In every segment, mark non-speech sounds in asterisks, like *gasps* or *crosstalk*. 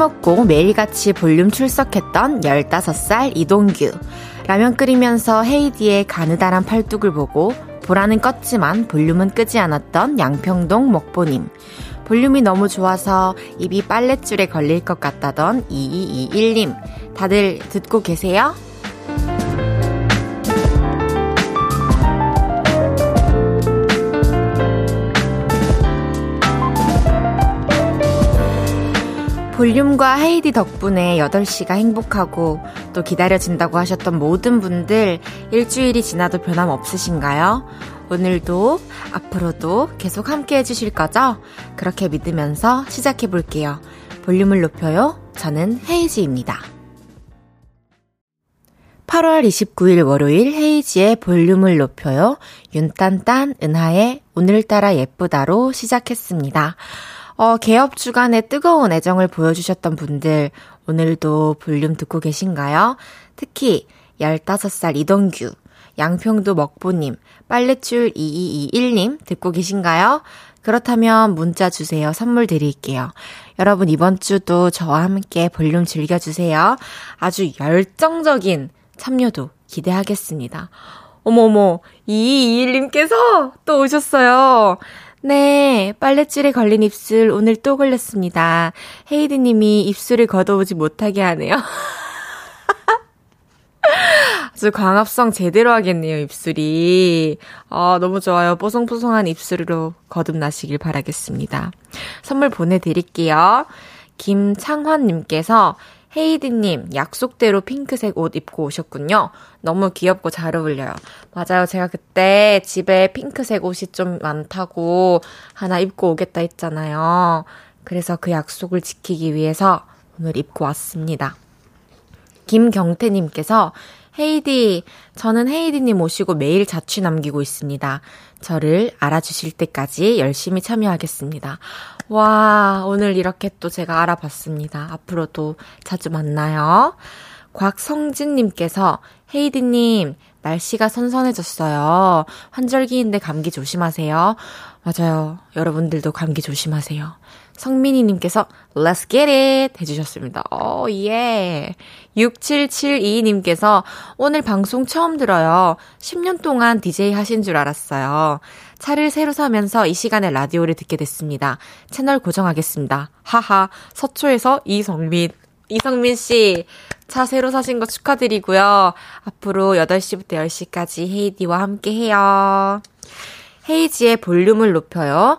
빼먹고 매일같이 볼륨 출석했던 15살 이동규. 라면 끓이면서 헤이디의 가느다란 팔뚝을 보고 보라는 껐지만 볼륨은 끄지 않았던 양평동 먹보님. 볼륨이 너무 좋아서 입이 빨랫줄에 걸릴 것 같다던 2221님. 다들 듣고 계세요? 볼륨과 헤이디 덕분에 8시가 행복하고 또 기다려진다고 하셨던 모든 분들 일주일이 지나도 변함 없으신가요? 오늘도 앞으로도 계속 함께 해주실 거죠? 그렇게 믿으면서 시작해 볼게요. 볼륨을 높여요. 저는 헤이지입니다. 8월 29일 월요일 헤이지의 볼륨을 높여요. 윤딴딴 은하의 오늘따라 예쁘다로 시작했습니다. 어, 개업 주간에 뜨거운 애정을 보여주셨던 분들, 오늘도 볼륨 듣고 계신가요? 특히 15살 이동규, 양평도 먹보님, 빨래줄 2221님 듣고 계신가요? 그렇다면 문자 주세요. 선물 드릴게요. 여러분 이번 주도 저와 함께 볼륨 즐겨주세요. 아주 열정적인 참여도 기대하겠습니다. 어머머, 2221님께서 또 오셨어요. 네, 빨랫줄에 걸린 입술 오늘 또 걸렸습니다. 헤이드 님이 입술을 걷어오지 못하게 하네요. *laughs* 아주 광합성 제대로 하겠네요, 입술이. 아, 너무 좋아요. 뽀송뽀송한 입술로 거듭나시길 바라겠습니다. 선물 보내드릴게요. 김창환님께서 헤이드님, 약속대로 핑크색 옷 입고 오셨군요. 너무 귀엽고 잘 어울려요. 맞아요. 제가 그때 집에 핑크색 옷이 좀 많다고 하나 입고 오겠다 했잖아요. 그래서 그 약속을 지키기 위해서 오늘 입고 왔습니다. 김경태님께서 헤이디, 저는 헤이디님 모시고 매일 자취 남기고 있습니다. 저를 알아주실 때까지 열심히 참여하겠습니다. 와, 오늘 이렇게 또 제가 알아봤습니다. 앞으로도 자주 만나요. 곽성진님께서 헤이디님, 날씨가 선선해졌어요. 환절기인데 감기 조심하세요. 맞아요. 여러분들도 감기 조심하세요. 성민이님께서 Let's get it 해주셨습니다. 오, 예. 6772님께서 오늘 방송 처음 들어요. 10년 동안 DJ 하신 줄 알았어요. 차를 새로 사면서 이 시간에 라디오를 듣게 됐습니다. 채널 고정하겠습니다. 하하. 서초에서 이성민. 이성민 씨, 차 새로 사신 거 축하드리고요. 앞으로 8시부터 10시까지 헤이디와 함께 해요. 헤이지의 볼륨을 높여요.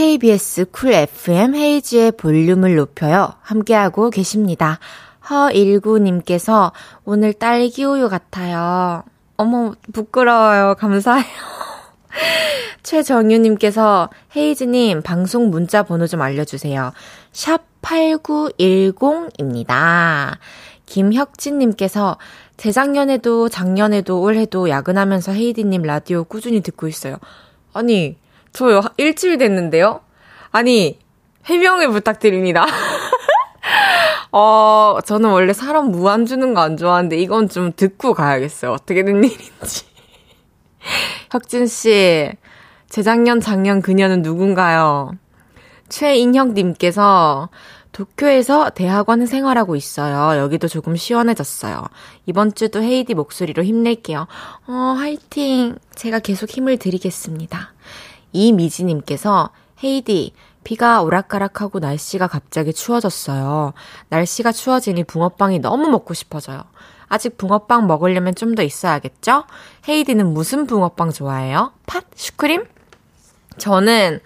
KBS 쿨 FM 헤이지의 볼륨을 높여요. 함께하고 계십니다. 허일구님께서 오늘 딸기 우유 같아요. 어머, 부끄러워요. 감사해요. *laughs* 최정유님께서 헤이즈님 방송 문자 번호 좀 알려주세요. 샵 8910입니다. 김혁진님께서 재작년에도 작년에도 올해도 야근하면서 헤이디님 라디오 꾸준히 듣고 있어요. 아니, 저요, 일주일 됐는데요? 아니, 해명을 부탁드립니다. *laughs* 어, 저는 원래 사람 무안 주는 거 안 좋아하는데 이건 좀 듣고 가야겠어요. 어떻게 된 일인지. *laughs* 혁진 씨, 재작년, 작년 그녀는 누군가요? 최인혁님께서 도쿄에서 대학원 생활하고 있어요. 여기도 조금 시원해졌어요. 이번 주도 헤이디 목소리로 힘낼게요. 어, 화이팅. 제가 계속 힘을 드리겠습니다. 이미지님께서 헤이디, 비가 오락가락하고 날씨가 갑자기 추워졌어요. 날씨가 추워지니 붕어빵이 너무 먹고 싶어져요. 아직 붕어빵 먹으려면 좀 더 있어야겠죠? 헤이디는 무슨 붕어빵 좋아해요? 팥? 슈크림? 저는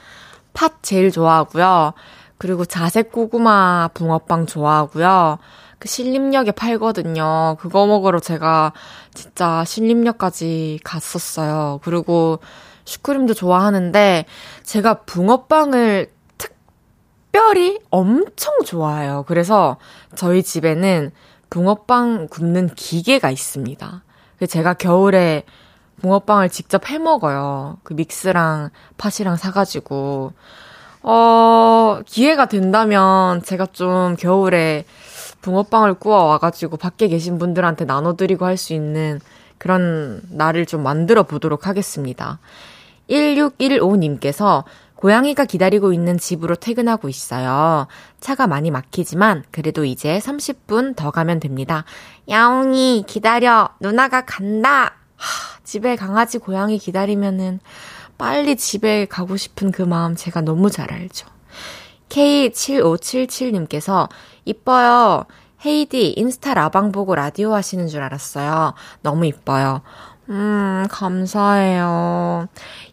팥 제일 좋아하고요. 그리고 자색 고구마 붕어빵 좋아하고요. 그 신림역에 팔거든요. 그거 먹으러 제가 진짜 신림역까지 갔었어요. 그리고 슈크림도 좋아하는데 제가 붕어빵을 특별히 엄청 좋아해요. 그래서 저희 집에는 붕어빵 굽는 기계가 있습니다. 제가 겨울에 붕어빵을 직접 해 먹어요. 그 믹스랑 팥이랑 사가지고. 어, 기회가 된다면 제가 좀 겨울에 붕어빵을 구워 와가지고 밖에 계신 분들한테 나눠드리고 할 수 있는 그런 날을 좀 만들어 보도록 하겠습니다. 1615님께서 고양이가 기다리고 있는 집으로 퇴근하고 있어요. 차가 많이 막히지만 그래도 이제 30분 더 가면 됩니다. 야옹이 기다려. 누나가 간다. 하, 집에 강아지 고양이 기다리면은 빨리 집에 가고 싶은 그 마음 제가 너무 잘 알죠. K7577님께서 이뻐요. 헤이디 인스타 라방 보고 라디오 하시는 줄 알았어요. 너무 이뻐요. 음, 감사해요.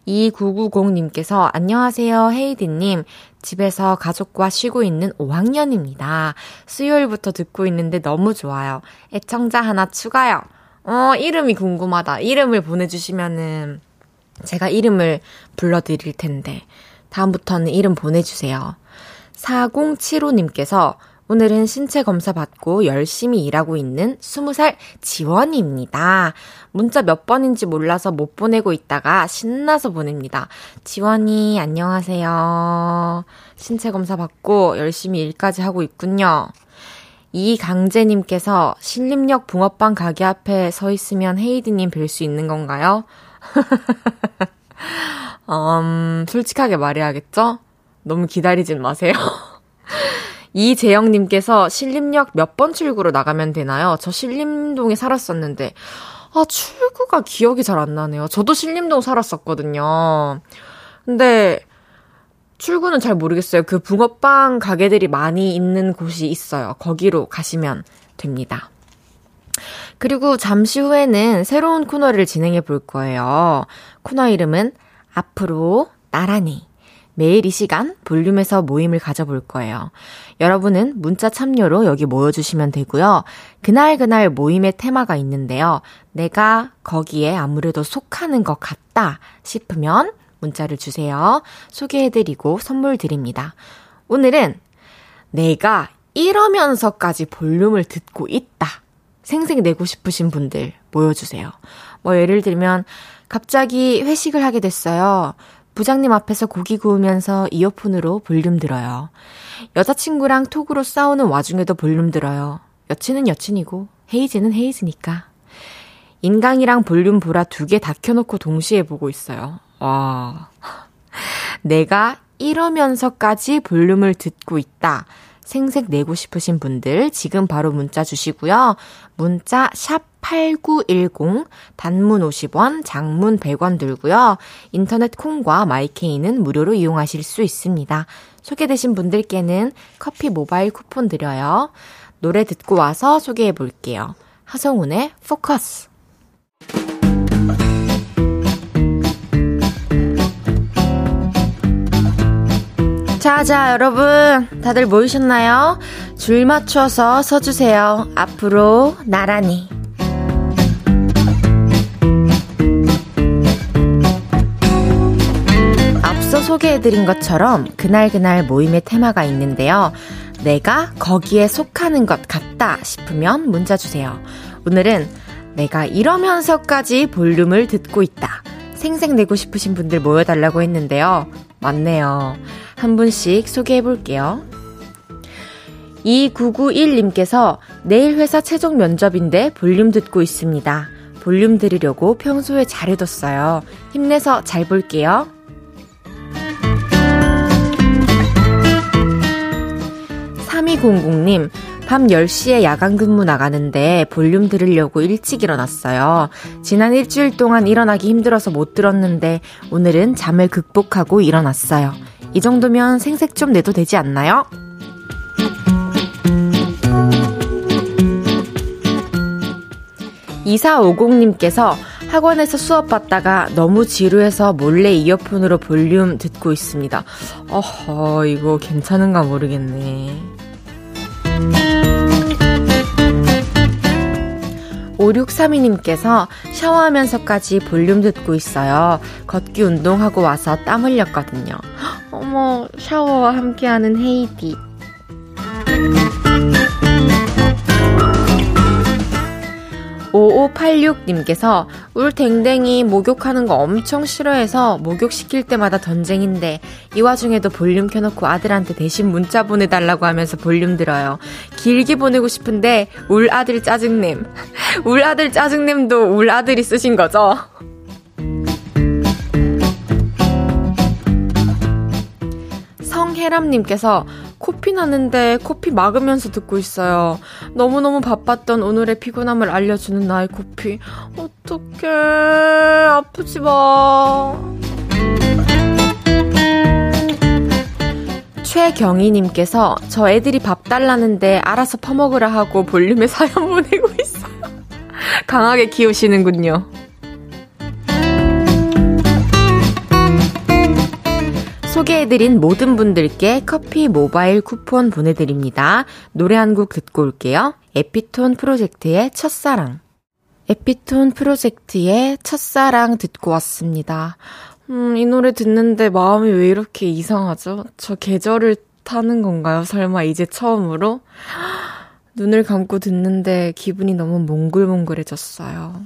2990님께서 안녕하세요, 헤이디님. 집에서 가족과 쉬고 있는 5학년입니다. 수요일부터 듣고 있는데 너무 좋아요. 애청자 하나 추가요. 어, 이름이 궁금하다. 이름을 보내주시면은 제가 이름을 불러드릴 텐데, 다음부터는 이름 보내주세요. 4075님께서 오늘은 신체 검사 받고 열심히 일하고 있는 20살 지원입니다. 문자 몇 번인지 몰라서 못 보내고 있다가 신나서 보냅니다. 지원이 안녕하세요. 신체 검사 받고 열심히 일까지 하고 있군요. 이강재님께서 신림역 붕어빵 가게 앞에 서 있으면 헤이드님 뵐 수 있는 건가요? *laughs* 음, 솔직하게 말해야겠죠? 너무 기다리진 마세요. *laughs* 이재영님께서 신림역 몇 번 출구로 나가면 되나요? 저 신림동에 살았었는데, 아, 출구가 기억이 잘 안 나네요. 저도 신림동 살았었거든요. 근데, 출구는 잘 모르겠어요. 그 붕어빵 가게들이 많이 있는 곳이 있어요. 거기로 가시면 됩니다. 그리고 잠시 후에는 새로운 코너를 진행해 볼 거예요. 코너 이름은 앞으로 나란히. 매일 이 시간 볼륨에서 모임을 가져볼 거예요. 여러분은 문자 참여로 여기 모여주시면 되고요. 그날그날 모임의 테마가 있는데요. 내가 거기에 아무래도 속하는 것 같다 싶으면 문자를 주세요. 소개해드리고 선물 드립니다. 오늘은 내가 이러면서까지 볼륨을 듣고 있다. 생생 내고 싶으신 분들 모여주세요. 뭐 예를 들면 갑자기 회식을 하게 됐어요. 부장님 앞에서 고기 구우면서 이어폰으로 볼륨 들어요. 여자친구랑 톡으로 싸우는 와중에도 볼륨 들어요. 여친은 여친이고 헤이즈는 헤이즈니까. 인강이랑 볼륨 보라 두 개 다 켜놓고 동시에 보고 있어요. 와. *laughs* 내가 이러면서까지 볼륨을 듣고 있다. 생색 내고 싶으신 분들 지금 바로 문자 주시고요. 문자 샵 8910 단문 50원, 장문 100원 들고요. 인터넷 콩과 마이케이는 무료로 이용하실 수 있습니다. 소개되신 분들께는 커피 모바일 쿠폰 드려요. 노래 듣고 와서 소개해 볼게요. 하성운의 포커스. 자, 자, 여러분. 다들 모이셨나요? 줄 맞춰서 서주세요. 앞으로 나란히. 소개해드린 것처럼 그날그날 모임의 테마가 있는데요. 내가 거기에 속하는 것 같다 싶으면 문자 주세요. 오늘은 내가 이러면서까지 볼륨을 듣고 있다. 생생내고 싶으신 분들 모여달라고 했는데요. 맞네요. 한 분씩 소개해 볼게요. 2991님께서 내일 회사 최종 면접인데 볼륨 듣고 있습니다. 볼륨 들으려고 평소에 잘해뒀어요. 힘내서 잘 볼게요. 3200님, 밤 10시에 야간 근무 나가는데 볼륨 들으려고 일찍 일어났어요. 지난 일주일 동안 일어나기 힘들어서 못 들었는데 오늘은 잠을 극복하고 일어났어요. 이 정도면 생색 좀 내도 되지 않나요? 2450님께서 학원에서 수업 받다가 너무 지루해서 몰래 이어폰으로 볼륨 듣고 있습니다. 어허, 이거 괜찮은가 모르겠네. 5632님께서 샤워하면서까지 볼륨 듣고 있어요. 걷기 운동하고 와서 땀 흘렸거든요. *gasps* 어머, 샤워와 함께하는 헤이디. 5586님께서 울 댕댕이 목욕하는 거 엄청 싫어해서 목욕시킬 때마다 전쟁인데 이 와중에도 볼륨 켜놓고 아들한테 대신 문자 보내달라고 하면서 볼륨 들어요. 길게 보내고 싶은데 울 아들 짜증냄. *laughs* 울 아들 짜증냄도 울 아들이 쓰신 거죠? 성혜람님께서 코피 나는데 코피 막으면서 듣고 있어요. 너무너무 바빴던 오늘의 피곤함을 알려주는 나의 코피. 어떡해. 아프지 마. 최경희님께서 저 애들이 밥 달라는데 알아서 퍼먹으라 하고 볼륨에 사연 *laughs* 보내고 있어요. 강하게 키우시는군요. 소개해드린 모든 분들께 커피 모바일 쿠폰 보내드립니다. 노래 한 곡 듣고 올게요. 에피톤 프로젝트의 첫사랑. 에피톤 프로젝트의 첫사랑 듣고 왔습니다. 음, 이 노래 듣는데 마음이 왜 이렇게 이상하죠? 저 계절을 타는 건가요? 설마 이제 처음으로? *gasps* 눈을 감고 듣는데 기분이 너무 몽글몽글해졌어요.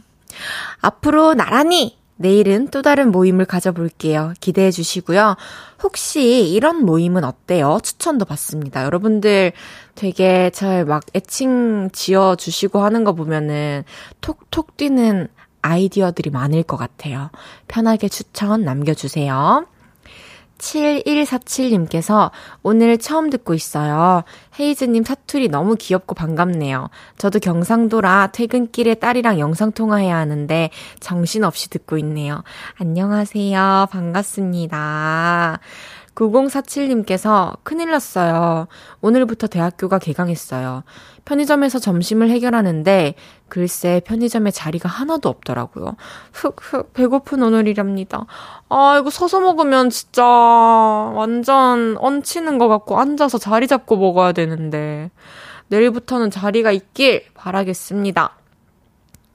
앞으로 나란히 내일은 또 다른 모임을 가져볼게요. 기대해 주시고요. 혹시 이런 모임은 어때요? 추천도 받습니다. 여러분들 되게 잘 막 애칭 지어 주시고 하는 거 보면은 톡톡 뛰는 아이디어들이 많을 것 같아요. 편하게 추천 남겨주세요. 7147님께서 오늘 처음 듣고 있어요. 헤이즈님 사투리 너무 귀엽고 반갑네요. 저도 경상도라 퇴근길에 딸이랑 영상통화해야 하는데 정신없이 듣고 있네요. 안녕하세요. 반갑습니다. 9047님께서 큰일 났어요. 오늘부터 대학교가 개강했어요. 편의점에서 점심을 해결하는데 글쎄 편의점에 자리가 하나도 없더라고요. 흑흑 배고픈 오늘이랍니다. 아 이거 서서 먹으면 진짜 완전 얹히는 것 같고 앉아서 자리 잡고 먹어야 되는데 내일부터는 자리가 있길 바라겠습니다.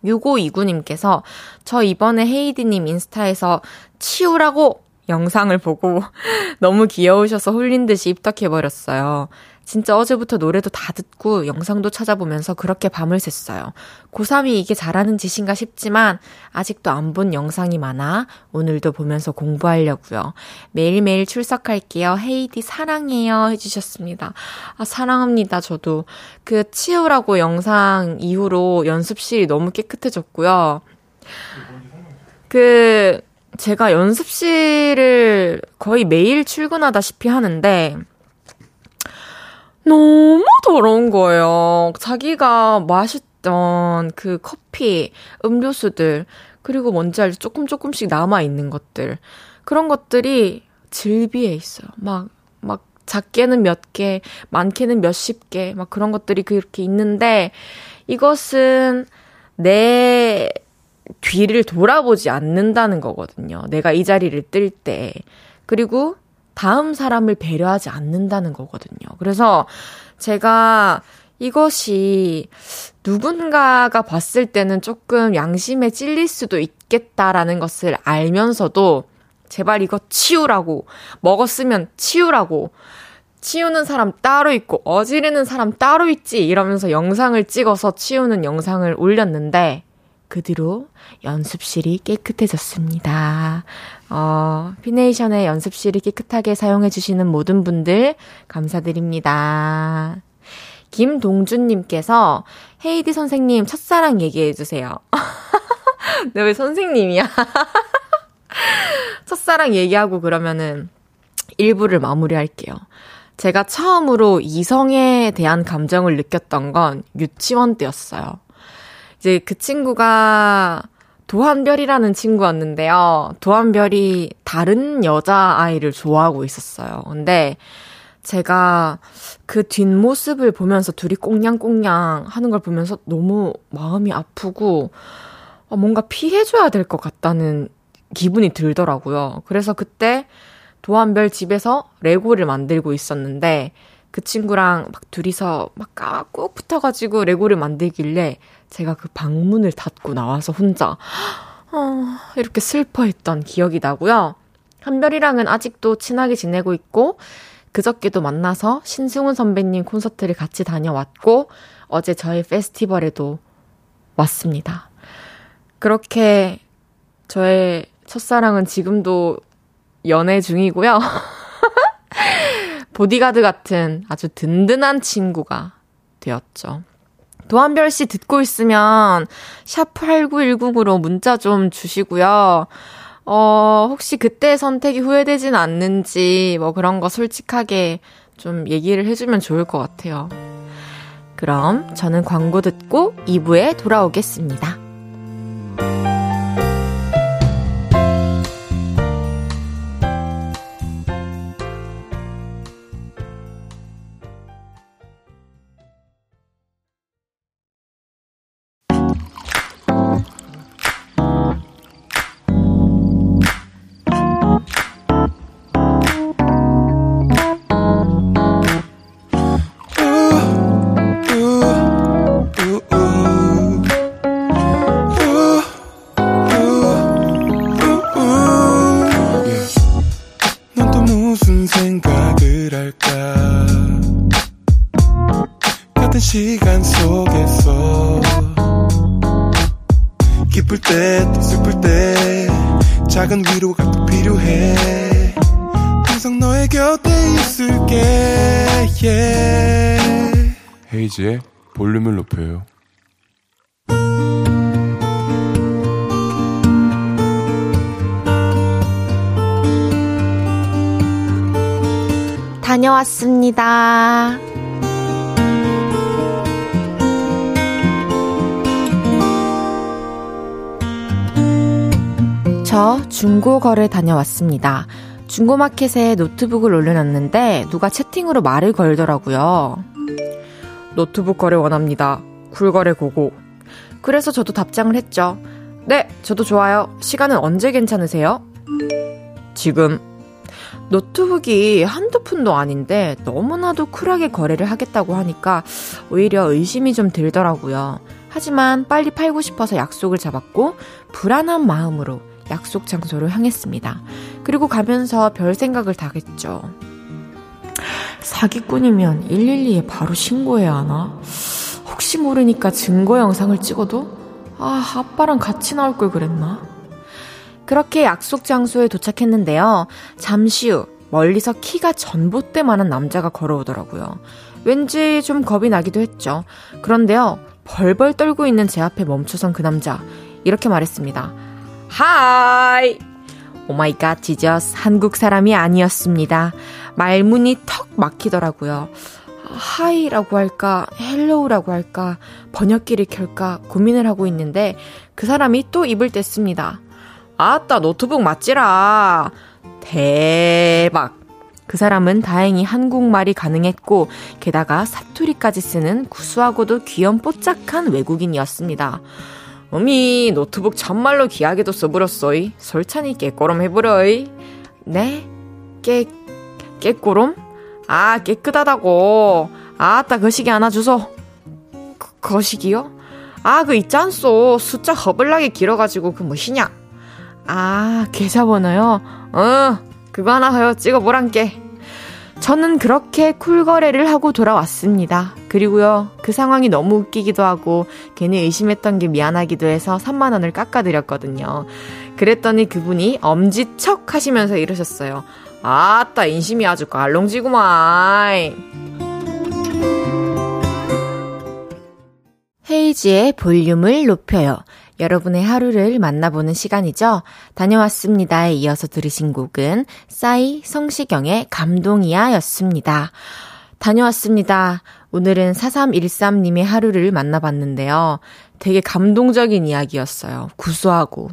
6529님께서 저 이번에 헤이디님 인스타에서 치우라고 영상을 보고 *laughs* 너무 귀여우셔서 홀린 듯이 입덕해버렸어요. 진짜 어제부터 노래도 다 듣고 영상도 찾아보면서 그렇게 밤을 샜어요. 고3이 이게 잘하는 짓인가 싶지만 아직도 안 본 영상이 많아 오늘도 보면서 공부하려고요. 매일매일 출석할게요. 헤이디 사랑해요 해주셨습니다. 아 사랑합니다. 저도 그 치우라고 영상 이후로 연습실이 너무 깨끗해졌고요. 그 제가 연습실을 거의 매일 출근하다시피 하는데 너무 더러운 거예요. 자기가 마셨던 그 커피, 음료수들, 그리고 뭔지 알죠? 조금 조금씩 남아있는 것들. 그런 것들이 질비해 있어요. 막, 막, 작게는 몇 개, 많게는 몇십 개, 막 그런 것들이 그렇게 있는데, 이것은 내 뒤를 돌아보지 않는다는 거거든요. 내가 이 자리를 뜰 때. 그리고 다음 사람을 배려하지 않는다는 거거든요. 그래서 제가 이것이 누군가가 봤을 때는 조금 양심에 찔릴 수도 있겠다라는 것을 알면서도 제발 이거 치우라고 먹었으면 치우라고 치우는 사람 따로 있고 어지르는 사람 따로 있지 이러면서 영상을 찍어서 치우는 영상을 올렸는데 그 뒤로 연습실이 깨끗해졌습니다. 어, 피네이션의 연습실이 깨끗하게 사용해주시는 모든 분들 감사드립니다. 김동준님께서 헤이디 선생님 첫사랑 얘기해주세요. *laughs* 네, 왜 선생님이야? *laughs* 첫사랑 얘기하고 그러면은 1부를 마무리할게요. 제가 처음으로 이성에 대한 감정을 느꼈던 건 유치원 때였어요. 이제 그 친구가 도한별이라는 친구였는데요. 도한별이 다른 여자아이를 좋아하고 있었어요. 근데 제가 그 뒷모습을 보면서 둘이 꽁냥꽁냥 하는 걸 보면서 너무 마음이 아프고 어, 뭔가 피해줘야 될 것 같다는 기분이 들더라고요. 그래서 그때 도안별 집에서 레고를 만들고 있었는데 그 친구랑 막 둘이서 막 꼭 붙어가지고 레고를 만들길래 제가 그 방문을 닫고 나와서 혼자 어, 이렇게 슬퍼했던 기억이 나고요. 한별이랑은 아직도 친하게 지내고 있고 그저께도 만나서 신승훈 선배님 콘서트를 같이 다녀왔고 어제 저희 페스티벌에도 왔습니다. 그렇게 저의 첫사랑은 지금도 연애 중이고요. *laughs* 보디가드 같은 아주 든든한 친구가 되었죠. 도한별 씨 듣고 있으면 샵8910으로 문자 좀 주시고요. 어, 혹시 그때 선택이 후회되진 않는지 뭐 그런 거 솔직하게 좀 얘기를 해주면 좋을 것 같아요. 그럼 저는 광고 듣고 2부에 돌아오겠습니다. 헤이지의 볼륨을 높여요. 다녀왔습니다. 저 중고거래 다녀왔습니다. 중고마켓에 노트북을 올려놨는데 누가 채팅으로 말을 걸더라고요. 노트북 거래 원합니다. 굴거래 고고. 그래서 저도 답장을 했죠. 네, 저도 좋아요. 시간은 언제 괜찮으세요? 지금. 노트북이 한두 푼도 아닌데 너무나도 쿨하게 거래를 하겠다고 하니까 오히려 의심이 좀 들더라고요. 하지만 빨리 팔고 싶어서 약속을 잡았고 불안한 마음으로 약속 장소로 향했습니다. 그리고 가면서 별 생각을 다 했죠. 사기꾼이면 112에 바로 신고해야 하나? 혹시 모르니까 증거 영상을 찍어도? 아, 아빠랑 같이 나올 걸 그랬나? 그렇게 약속 장소에 도착했는데요. 잠시 후 멀리서 키가 전봇대만한 남자가 걸어오더라고요. 왠지 좀 겁이 나기도 했죠. 그런데요. 벌벌 떨고 있는 제 앞에 멈춰선 그 남자. 이렇게 말했습니다. 하이! Oh my God Jesus 한국 사람이 아니었습니다. 말문이 턱 막히더라고요. Hi라고 할까, Hello라고 할까, 번역기를 켤까 고민을 하고 있는데 그 사람이 또 입을 뗐습니다. 아따, 노트북 맞지라. 대박. 그 사람은 다행히 한국말이 가능했고, 게다가 사투리까지 쓰는 구수하고도 귀염 뽀짝한 외국인이었습니다. 어미, 노트북 참말로 귀하게도 써버렸어이. 설찬이 깨꼬름 해버려이. 네? 깨, 깨꼬름? 아, 깨끗하다고. 아따, 거시기 하나 주소. 거, 거시기요? 아, 그 있잖소. 숫자 허블나게 길어가지고 그 뭐시냐? 아, 계좌번호요? 어, 그거 하나 하여 찍어보란께. 저는 그렇게 쿨거래를 하고 돌아왔습니다. 그리고요, 그 상황이 너무 웃기기도 하고, 괜히 의심했던 게 미안하기도 해서 3만원을 깎아드렸거든요. 그랬더니 그분이 엄지척 하시면서 이러셨어요. 아따, 인심이 아주 깔롱지구만. 헤이지의 볼륨을 높여요. 여러분의 하루를 만나보는 시간이죠. 다녀왔습니다에 이어서 들으신 곡은 싸이 성시경의 감동이야 였습니다. 다녀왔습니다. 오늘은 4313님의 하루를 만나봤는데요. 되게 감동적인 이야기였어요. 구수하고.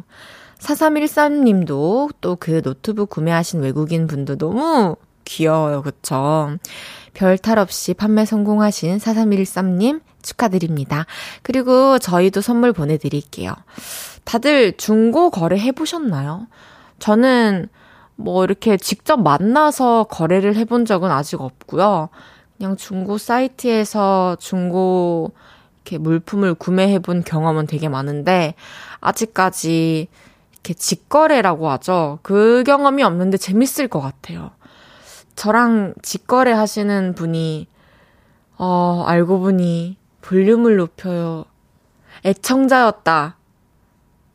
4313님도 또 그 노트북 구매하신 외국인 분도 너무 귀여워요. 그쵸? 별탈 없이 판매 성공하신 4313님 축하드립니다. 그리고 저희도 선물 보내드릴게요. 다들 중고 거래 해보셨나요? 저는 뭐 이렇게 직접 만나서 거래를 해본 적은 아직 없고요. 그냥 중고 사이트에서 중고 이렇게 물품을 구매해 본 경험은 되게 많은데 아직까지 이렇게 직거래라고 하죠. 그 경험이 없는데 재밌을 것 같아요. 저랑 직거래 하시는 분이 어, 알고 보니 볼륨을 높여요. 애청자였다.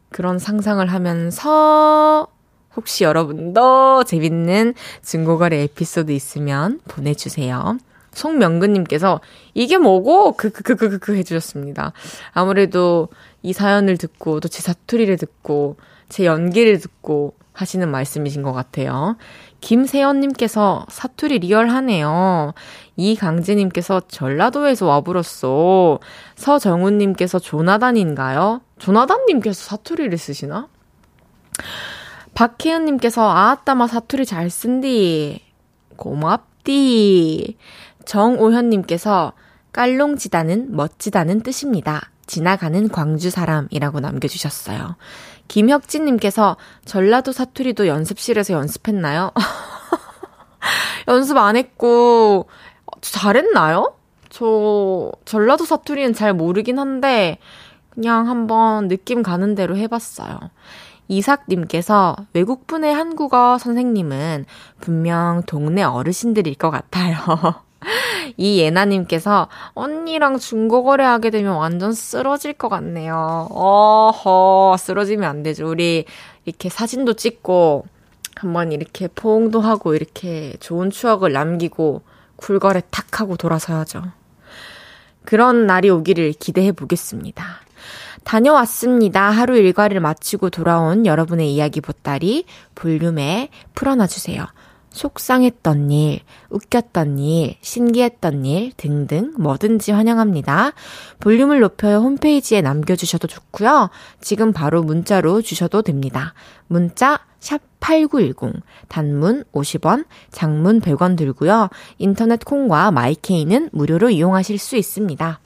그런 상상을 하면서 혹시 여러분도 재밌는 중고거래 에피소드 있으면 보내주세요. 송명근님께서 이게 뭐고 크크크크크 해주셨습니다. 아무래도 이 사연을 듣고 또 제 사투리를 듣고 제 연기를 듣고 하시는 말씀이신 것 같아요. 김세연님께서 사투리 리얼하네요. 이강재님께서 전라도에서 와불었어. 서정훈님께서 조나단인가요? 조나단님께서 사투리를 쓰시나? 박혜은님께서 아따마 사투리 잘 쓴디. 고맙디. 정오현님께서 깔롱지다는 멋지다는 뜻입니다. 지나가는 광주 사람이라고 남겨주셨어요. 김혁진님께서 전라도 사투리도 연습실에서 연습했나요? *laughs* 연습 안 했고, 잘했나요? 저 전라도 사투리는 잘 모르긴 한데, 그냥 한번 느낌 가는 대로 해봤어요. 이삭님께서 외국분의 한국어 선생님은 분명 동네 어르신들일 것 같아요. *laughs* 이 예나님께서 언니랑 중고거래 하게 되면 완전 쓰러질 것 같네요. 어허, 쓰러지면 안 되죠. 우리 이렇게 사진도 찍고, 한번 이렇게 포옹도 하고, 이렇게 좋은 추억을 남기고, 굴거래 탁 하고 돌아서야죠. 그런 날이 오기를 기대해 보겠습니다. 다녀왔습니다. 하루 일과를 마치고 돌아온 여러분의 이야기 보따리 볼륨에 풀어놔 주세요. 속상했던 일, 웃겼던 일, 신기했던 일 등등 뭐든지 환영합니다. 볼륨을 높여요 홈페이지에 남겨주셔도 좋고요. 지금 바로 문자로 주셔도 됩니다. 문자 샵8910 단문 50원, 장문 100원 들고요. 인터넷 콩과 마이케이는 무료로 이용하실 수 있습니다.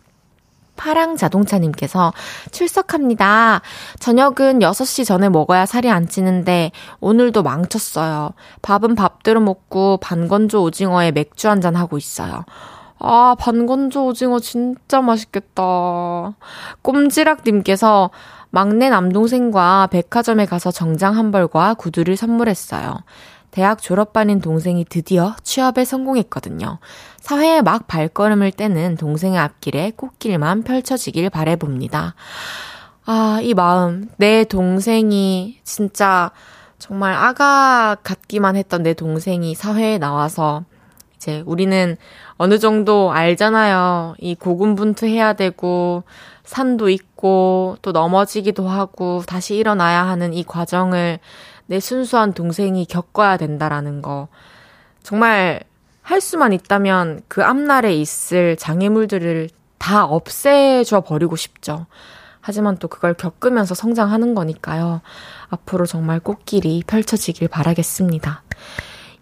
파랑 자동차님께서 출석합니다. 저녁은 6시 전에 먹어야 살이 안 찌는데 오늘도 망쳤어요. 밥은 밥대로 먹고 반건조 오징어에 맥주 한 잔 하고 있어요. 아, 반건조 오징어 진짜 맛있겠다. 꼼지락님께서 막내 남동생과 백화점에 가서 정장 한 벌과 구두를 선물했어요. 대학 졸업반인 동생이 드디어 취업에 성공했거든요. 사회에 막 발걸음을 떼는 동생의 앞길에 꽃길만 펼쳐지길 바래봅니다. 아, 이 마음. 내 동생이 진짜 정말 아가 같기만 했던 내 동생이 사회에 나와서 이제 우리는 어느 정도 알잖아요. 이 고군분투 해야 되고 산도 있고 또 넘어지기도 하고 다시 일어나야 하는 이 과정을 내 순수한 동생이 겪어야 된다라는 거. 정말 할 수만 있다면 그 앞날에 있을 장애물들을 다 없애줘 버리고 싶죠. 하지만 또 그걸 겪으면서 성장하는 거니까요. 앞으로 정말 꽃길이 펼쳐지길 바라겠습니다.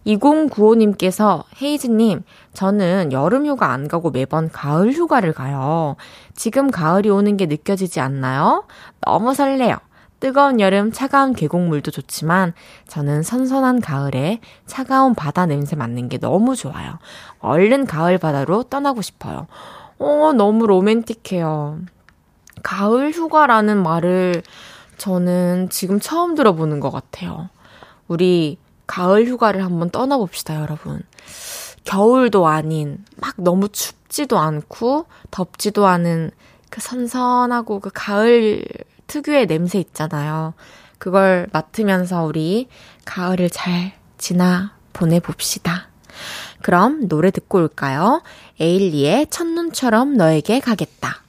2095님께서 헤이즈님, 저는 여름 휴가 안 가고 매번 가을 휴가를 가요. 지금 가을이 오는 게 느껴지지 않나요? 너무 설레요. 뜨거운 여름 차가운 계곡물도 좋지만 저는 선선한 가을에 차가운 바다 냄새 맡는 게 너무 좋아요. 얼른 가을 바다로 떠나고 싶어요. 어, 너무 로맨틱해요. 가을 휴가라는 말을 저는 지금 처음 들어보는 것 같아요. 우리 가을 휴가를 한번 떠나봅시다, 여러분. 겨울도 아닌, 막 너무 춥지도 않고, 덥지도 않은 그 선선하고 그 가을 특유의 냄새 있잖아요. 그걸 맡으면서 우리 가을을 잘 지나 보내봅시다. 그럼 노래 듣고 올까요? 에일리의 첫눈처럼 너에게 가겠다.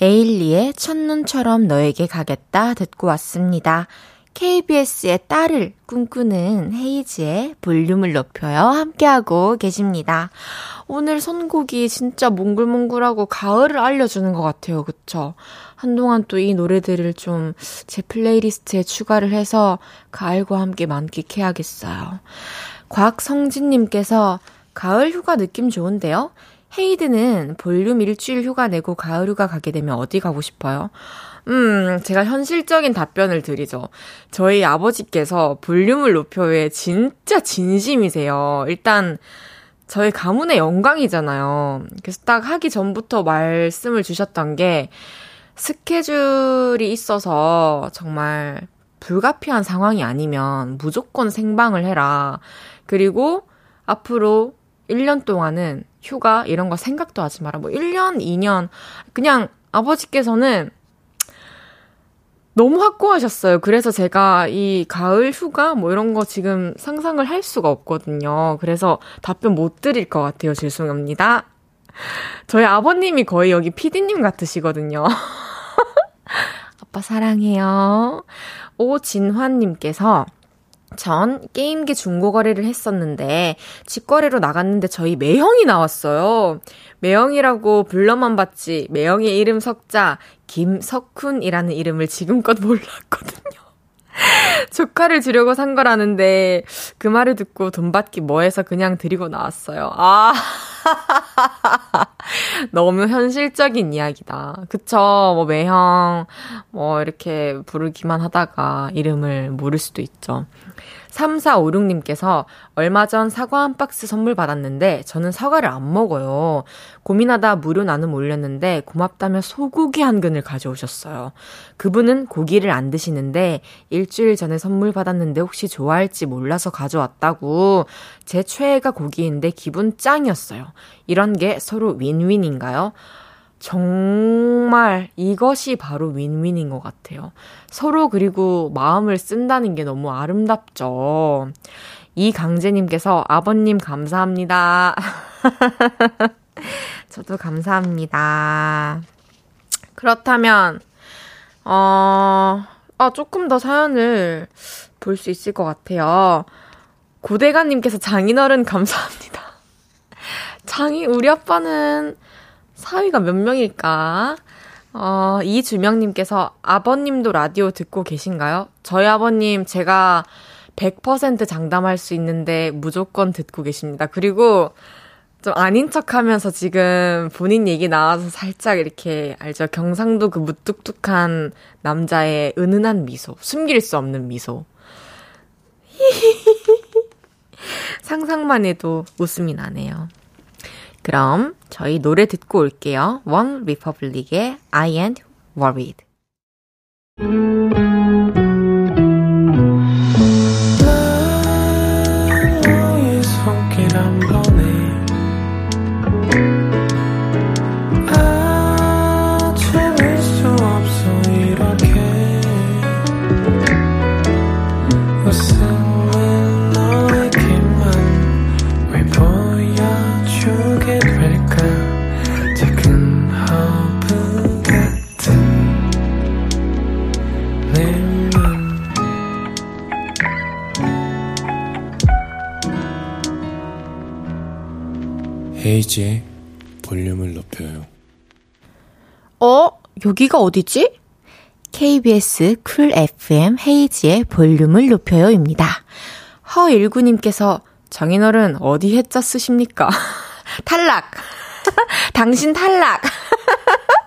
에일리의 첫눈처럼 너에게 가겠다 듣고 왔습니다. KBS의 딸을 꿈꾸는 헤이즈의 볼륨을 높여요. 함께하고 계십니다. 오늘 선곡이 진짜 몽글몽글하고 가을을 알려주는 것 같아요. 그쵸? 한동안 또 이 노래들을 좀 제 playlist에 추가를 해서 가을과 함께 만끽해야겠어요. 곽성진님께서 가을 휴가 느낌 좋은데요? 헤이즈는 볼륨 일주일 휴가 내고 가을 휴가 가게 되면 어디 가고 싶어요? 음, 제가 현실적인 답변을 드리죠. 저희 아버지께서 볼륨을 높여에 진짜 진심이세요. 일단, 저희 가문의 영광이잖아요. 그래서 딱 하기 전부터 말씀을 주셨던 게, 스케줄이 있어서 정말 불가피한 상황이 아니면 무조건 생방을 해라. 그리고 앞으로 1년 동안은 휴가 이런 거 생각도 하지 마라. 뭐 1년, 2년 그냥 아버지께서는 너무 확고하셨어요. 그래서 제가 이 가을 휴가 뭐 이런 거 지금 상상을 할 수가 없거든요. 그래서 답변 못 드릴 것 같아요. 죄송합니다. 저희 아버님이 거의 여기 피디님 같으시거든요. *laughs* 아빠 사랑해요. 오진환님께서 전 게임기 중고거래를 했었는데 직거래로 나갔는데 저희 매형이 나왔어요. 매형이라고 불러만 봤지 매형의 이름 석자 김석훈이라는 이름을 지금껏 몰랐거든요. *laughs* 조카를 주려고 산 거라는데 그 말을 듣고 돈 받기 뭐해서 그냥 드리고 나왔어요. 아. *laughs* 너무 현실적인 이야기다. 그쵸. 뭐 매형, 뭐 이렇게 부르기만 하다가 이름을 모를 수도 있죠. 3456님께서 얼마 전 사과 한 박스 선물 받았는데 저는 사과를 안 먹어요. 고민하다 무료 나눔 올렸는데 고맙다며 소고기 한 근을 가져오셨어요. 그분은 고기를 안 드시는데 일주일 전에 선물 받았는데 혹시 좋아할지 몰라서 가져왔다고 제 최애가 고기인데 기분 짱이었어요. 이런 게 서로 윈윈인가요? 정말 이것이 바로 윈윈인 것 같아요. 서로 그리고 마음을 쓴다는 게 너무 아름답죠. 이강재님께서 아버님 감사합니다. *laughs* 저도 감사합니다. 그렇다면, 어, 아, 조금 더 사연을 볼 수 있을 것 같아요. 고대가님께서 장인어른 감사합니다. *laughs* 장인, 우리 아빠는 사위가 몇 명일까? 어, 이주명님께서 아버님도 라디오 듣고 계신가요? 저희 아버님 제가 100% 장담할 수 있는데 무조건 듣고 계십니다. 그리고 좀 아닌 척 하면서 지금 본인 얘기 나와서 살짝 이렇게 알죠? 경상도 그 무뚝뚝한 남자의 은은한 미소. 숨길 수 없는 미소. *laughs* 상상만 해도 웃음이 나네요. 그럼 저희 노래 듣고 올게요. 원 리퍼블릭의 I ain't worried. 헤이지의 볼륨을 높여요. 어? 여기가 어디지? KBS 쿨 FM 헤이지의 볼륨을 높여요입니다. 허일구님께서 정인어른 어디 해자 쓰십니까? *laughs* 탈락! *laughs* 당신 탈락! *laughs*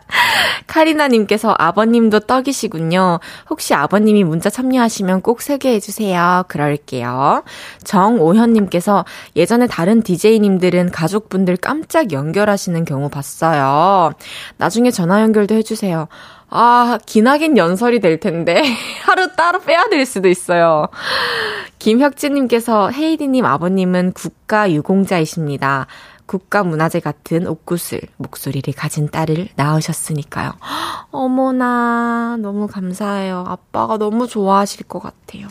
카리나님께서 아버님도 떡이시군요. 혹시 아버님이 문자 참여하시면 꼭 소개해주세요. 그럴게요. 정오현님께서 예전에 다른 DJ님들은 가족분들 깜짝 연결하시는 경우 봤어요. 나중에 전화 연결도 해주세요. 아, 기나긴 연설이 될 텐데. *laughs* 하루 따로 빼야 될 수도 있어요. 김혁진님께서 헤이디님 아버님은 국가 유공자이십니다. 국가문화재 같은 옥구슬 목소리를 가진 딸을 낳으셨으니까요. 어머나, 너무 감사해요. 아빠가 너무 좋아하실 것 같아요.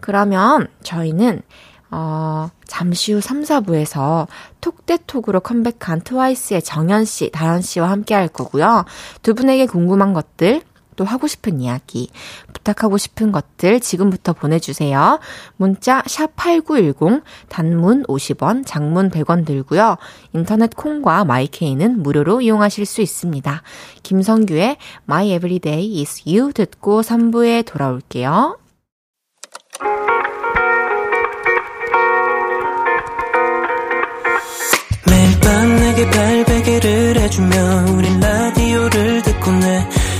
그러면 저희는 어, 잠시 후 3, 4부에서 톡대톡으로 컴백한 트와이스의 정현 씨, 다현 씨와 함께 할 거고요. 두 분에게 궁금한 것들, 또 하고 싶은 이야기, 부탁하고 싶은 것들 지금부터 보내주세요. 문자 샵8910, 단문 50원, 장문 100원 들고요. 인터넷 콩과 마이케이는 무료로 이용하실 수 있습니다. 김성규의 My Everyday is You 듣고 3부에 돌아올게요. 매일 밤 내게 발베개를 해주며 우린 라디오를 듣고 내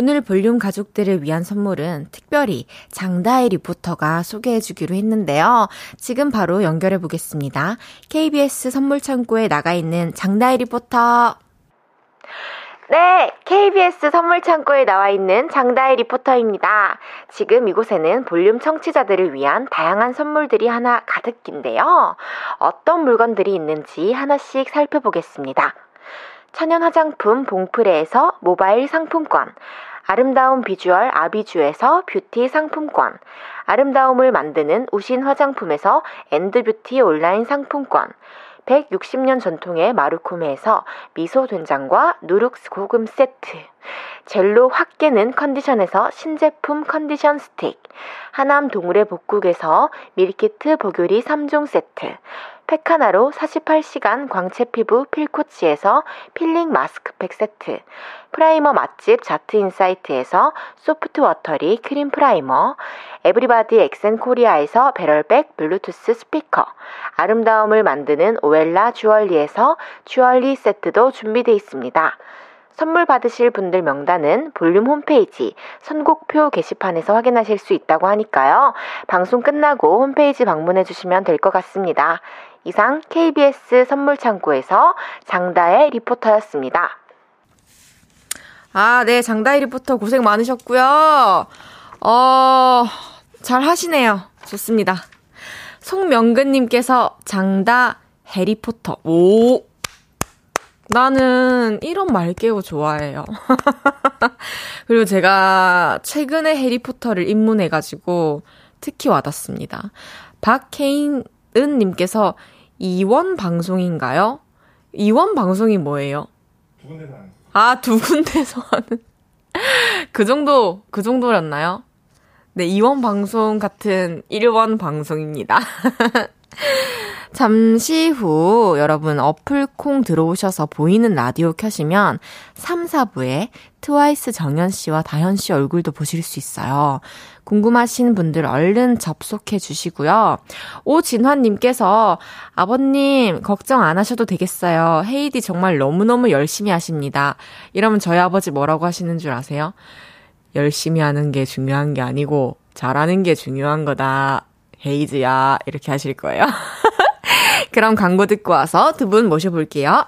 오늘 볼륨 가족들을 위한 선물은 특별히 장다혜 리포터가 소개해 주기로 했는데요. 지금 바로 연결해 보겠습니다. KBS 선물 창고에 나가 있는 장다혜 리포터. 네, KBS 선물 창고에 나와 있는 장다혜 리포터입니다. 지금 이곳에는 볼륨 청취자들을 위한 다양한 선물들이 하나 가득인데요. 어떤 물건들이 있는지 하나씩 살펴보겠습니다. 천연 화장품 봉프레에서 모바일 상품권, 아름다운 비주얼 아비주에서 뷰티 상품권, 아름다움을 만드는 우신 화장품에서 엔드뷰티 온라인 상품권, 160년 전통의 마루코메에서 미소 된장과 누룩 소금 세트. 젤로 확 깨는 컨디션에서 신제품 컨디션 스틱. 하남 동물의 복국에서 밀키트 보교리 3종 세트. 페카나로 48시간 광채 피부 필코치에서 필링 마스크팩 세트. 프라이머 맛집 자트 인사이트에서 소프트 워터리 크림 프라이머. 에브리바디 엑센 코리아에서 배럴백 블루투스 스피커. 아름다움을 만드는 오엘라 주얼리에서 주얼리 세트도 준비되어 있습니다. 선물 받으실 분들 명단은 볼륨 홈페이지 선곡표 게시판에서 확인하실 수 있다고 하니까요. 방송 끝나고 홈페이지 방문해 주시면 될 것 같습니다. 이상 KBS 선물 창고에서 장다의 리포터였습니다. 아, 네, 장다희 리포터 고생 많으셨고요. 어, 잘 하시네요. 좋습니다. 송명근님께서 장다 해리포터. 오! 나는 이런 말깨우 좋아해요. *laughs* 그리고 제가 최근에 해리포터를 입문해가지고 특히 와닿습니다. 박케인 은님께서 이원 방송인가요? 이원 방송이 뭐예요? 두 군데서 하는. 아, 두 군데서 하는. *laughs* 그 정도, 그 정도였나요? 네, 이원 방송 같은 1원 방송입니다. *laughs* 잠시 후 여러분 어플 콩 들어오셔서 보이는 라디오 켜시면 3, 4부에 트와이스 정현 씨와 다현 씨 얼굴도 보실 수 있어요. 궁금하신 분들 얼른 접속해 주시고요. 오진환님께서 아버님 걱정 안 하셔도 되겠어요. 헤이디 정말 너무너무 열심히 하십니다. 이러면 저희 아버지 뭐라고 하시는 줄 아세요? 열심히 하는 게 중요한 게 아니고 잘하는 게 중요한 거다. 헤이즈야. 이렇게 하실 거예요. *laughs* 그럼 광고 듣고 와서 두 분 모셔볼게요.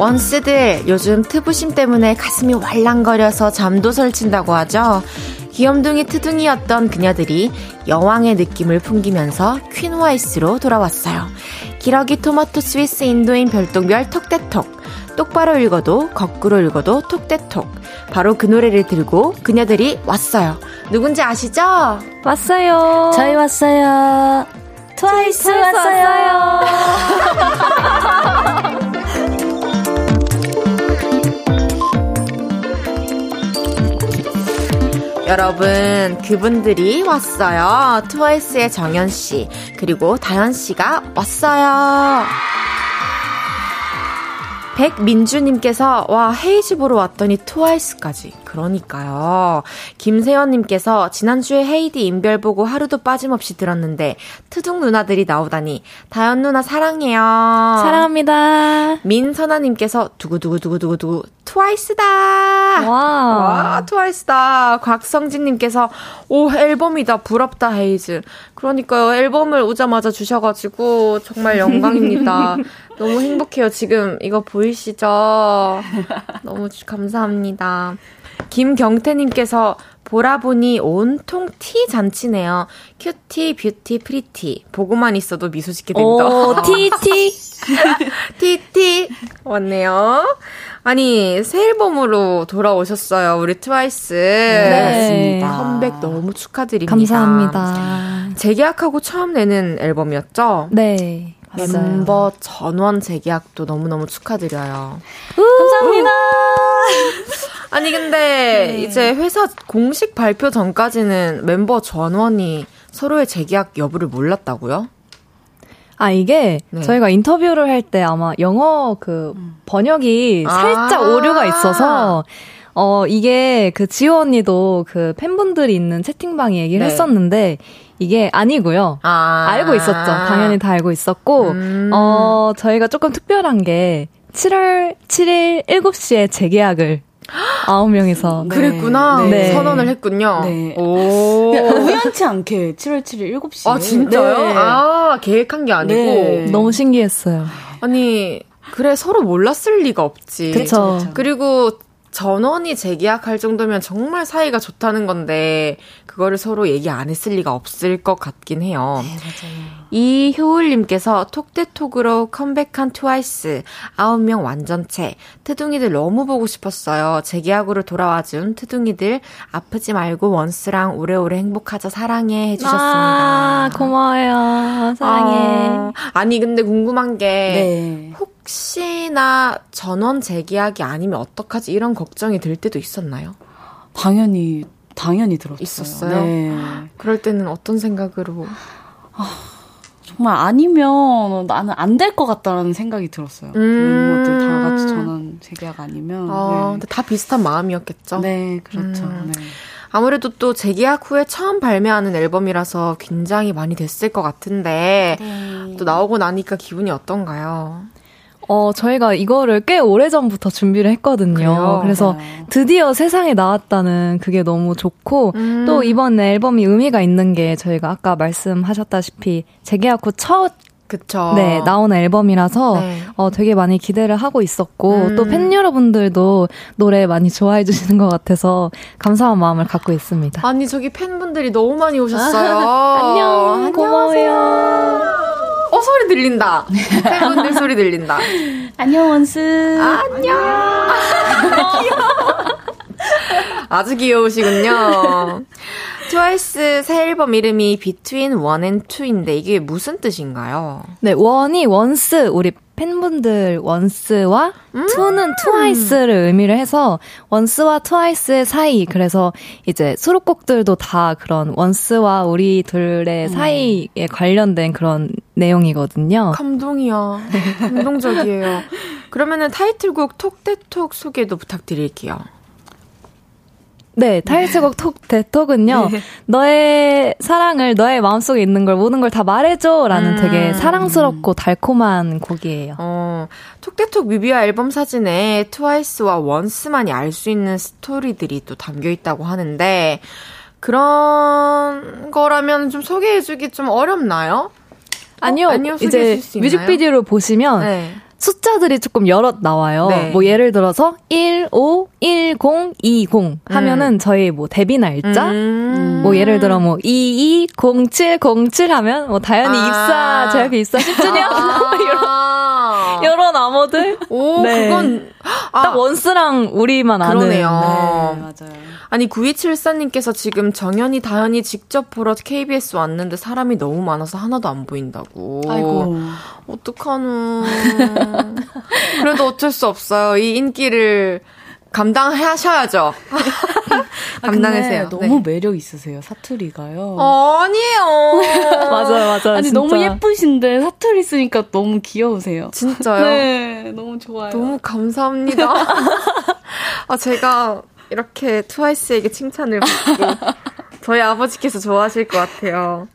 원스들 요즘 트부심 때문에 가슴이 왈랑거려서 잠도 설친다고 하죠. 귀염둥이 트둥이였던 그녀들이 여왕의 느낌을 풍기면서 퀸와이스로 돌아왔어요. 기러기 토마토 스위스 인도인 별똥별 Talk that Talk. 똑바로 읽어도 거꾸로 읽어도 Talk that Talk. 바로 그 노래를 들고 그녀들이 왔어요. 누군지 아시죠? 왔어요. 저희 왔어요. 트와이스, 트와이스 왔어요. 왔어요. *laughs* 여러분, 그분들이 왔어요. 트와이스의 정연씨, 그리고 다현씨가 왔어요. 백민주님께서, 와, 헤이즈 보러 왔더니 트와이스까지. 그러니까요. 김세연님께서 지난주에 헤이디 인별 보고 하루도 빠짐없이 들었는데 트둥 누나들이 나오다니 다현 누나 사랑해요. 사랑합니다. 민선아님께서 두구두구두구두구두구 트와이스다. 와. 와, 트와이스다. 곽성진님께서 오 앨범이다. 부럽다 헤이즈. 그러니까요. 앨범을 오자마자 주셔가지고 정말 영광입니다. *laughs* 너무 행복해요. 지금 이거 보이시죠? 너무 감사합니다. 김경태님께서 보라 보니 온통 티 잔치네요. cutie, beauty, pretty. 보고만 있어도 미소 짓게 됩니다. 오, *laughs* 티, 티. 티, 티. 왔네요. 아니, 새 앨범으로 돌아오셨어요. 우리 트와이스. 네. 컴백 너무 축하드립니다. 감사합니다. 재계약하고 처음 내는 앨범이었죠? 네. 멤버 전원 재계약도 너무너무 축하드려요. 감사합니다. 아니 근데 네. 이제 회사 공식 발표 전까지는 멤버 전원이 서로의 재계약 여부를 몰랐다고요? 아, 이게 네. 저희가 인터뷰를 할 때 아마 영어 그 번역이 아~ 살짝 오류가 있어서 어, 이게 그 지호 언니도 그 팬분들이 있는 채팅방에 얘기를 네. 했었는데 이게 아니고요. 아~ 알고 있었죠. 당연히 다 알고 있었고, 음~ 어, 저희가 조금 특별한 게 7월 7일 7시에 재계약을 아홉 명이서 네. 그랬구나. 네. 선언을 했군요. 네. 오. 우연치 않게 7월 7일 7시에. 아, 진짜요? 네. 아, 계획한 게 아니고. 네. 너무 신기했어요. 아니, 그래, 서로 몰랐을 리가 없지. 그쵸. 그리고 전원이 재계약할 정도면 정말 사이가 좋다는 건데 그거를 서로 얘기 안 했을 리가 없을 것 같긴 해요. 네, 맞아요. 이효울님께서 톡대톡으로 컴백한 트와이스 9명 완전체 트둥이들 너무 보고 싶었어요. 재계약으로 돌아와준 트둥이들 아프지 말고 원스랑 오래오래 행복하자 사랑해 해주셨습니다. 아, 고마워요. 사랑해. 아, 니 근데 궁금한 게 네. 혹시나 전원 재계약이 아니면 어떡하지 이런 걱정이 들 때도 있었나요? 당연히 당연히 들었어요. 있었어요. 네. 그럴 때는 어떤 생각으로? 아, 정말 아니면 나는 안 될 것 같다라는 생각이 들었어요. 음. 멤버들 다 같이 전원 재계약 아니면. 아, 네. 근데 다 비슷한 마음이었겠죠. 네, 그렇죠. 음. 네. 아무래도 또 재계약 후에 처음 발매하는 앨범이라서 굉장히 많이 됐을 것 같은데 네. 또 나오고 나니까 기분이 어떤가요? 어, 저희가 이거를 꽤 오래전부터 준비를 했거든요. 그래요? 그래서 네. 드디어 세상에 나왔다는 그게 너무 좋고, 음. 또 이번 앨범이 의미가 있는 게 저희가 아까 말씀하셨다시피 재계약 후 첫 그쵸. 네, 나온 앨범이라서 네. 어, 되게 많이 기대를 하고 있었고 음. 또팬 여러분들도 노래 많이 좋아해 주시는 것 같아서 감사한 마음을 갖고 있습니다. 아니 저기 팬분들이 너무 많이 오셨어요. *laughs* 안녕, 고마워요. 어 소리 들린다. 팬분들 소리 들린다. 안녕 원스. 안녕. *laughs* 아주 귀여우시군요. 트와이스 새 앨범 이름이 Between One and Two인데 이게 무슨 뜻인가요? 네, One이 원스 우리 팬분들 원스와 음~ Two는 트와이스를 의미를 해서 원스와 트와이스의 사이 그래서 이제 수록곡들도 다 그런 원스와 우리 둘의 음. 사이에 관련된 그런 내용이거든요. 감동이야. 감동적이에요. *laughs* 그러면은 타이틀곡 Talk that Talk 소개도 부탁드릴게요. 네, 타이틀곡 Talk that Talk은요. 네. 너의 사랑을 너의 마음속에 있는 걸 모든 걸 다 말해줘라는 음. 되게 사랑스럽고 달콤한 곡이에요. 어, Talk that Talk 뮤비와 앨범 사진에 트와이스와 원스만이 알 수 있는 스토리들이 또 담겨 있다고 하는데 그런 거라면 좀 소개해주기 좀 어렵나요? 아니요, 어? 아니요 이제 뮤직비디오를 보시면. 네. 숫자들이 조금 여럿 나와요. 네. 뭐 예를 들어서 1, 5, 1, 0, 2, 0 하면은 음. 저희 뭐 데뷔 날짜, 음. 뭐 예를 들어 뭐 2, 2, 0, 7, 0, 7 하면 뭐 다현이 아. 입사, 제가 입사 10주년 아. *laughs* 이런 여러 나머들. 오, 네. 그건 아. 딱 원스랑 우리만 아는. 그러네요. 네, 맞아요. 아니 9274님께서 지금 정연이 다현이 직접 보러 KBS 왔는데 사람이 너무 많아서 하나도 안 보인다고. 아이고. 어떡하노. *laughs* 그래도 어쩔 수 없어요. 이 인기를 감당하셔야죠. *laughs* 감당하세요. 아, 너무 네. 매력 있으세요, 사투리가요. 아니에요. *laughs* 맞아요, 맞아요. 아니, 진짜. 너무 예쁘신데 사투리 쓰니까 너무 귀여우세요. 진짜요? 네, 너무 좋아요. 너무 감사합니다. 아, 제가 이렇게 트와이스에게 칭찬을 받고 *laughs* 저희 아버지께서 좋아하실 것 같아요.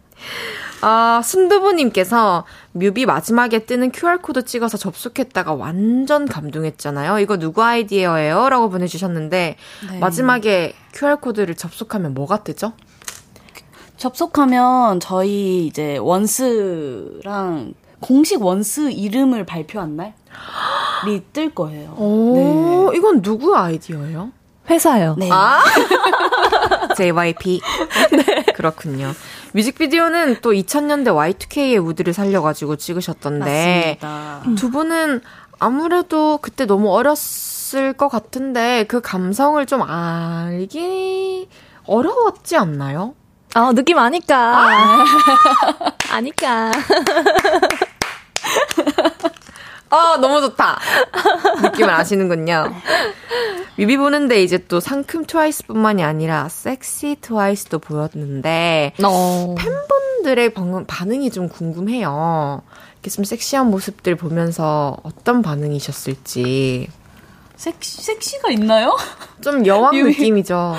아, 순두부님께서 뮤비 마지막에 뜨는 QR코드 찍어서 접속했다가 완전 감동했잖아요. 이거 누구 아이디어예요? 라고 보내주셨는데, 네. 마지막에 QR코드를 접속하면 뭐가 뜨죠? 접속하면 저희 이제 원스랑 공식 원스 이름을 발표한 날이 *gasps* 뜰 거예요. 오, 네. 이건 누구 아이디어예요? 회사요. 네. 아? *laughs* JYP. 네. 그렇군요. 뮤직비디오는 또 2000년대 Y2K의 무드를 살려가지고 찍으셨던데. 맞습니다. 두 분은 아무래도 그때 너무 어렸을 것 같은데 그 감성을 좀 알기 어려웠지 않나요? 아, 느낌 아니까. 아. *laughs* 아니까. 아, 너무 좋다. *laughs* 느낌을 아시는군요. 뮤비 보는데 이제 또 상큼 트와이스뿐만이 아니라 섹시 트와이스도 보였는데 어. 팬분들의 방, 반응이 좀 궁금해요. 이렇게 좀 섹시한 모습들 보면서 어떤 반응이셨을지. 섹시, 섹시가 있나요? 좀 여왕 *laughs* 느낌이죠.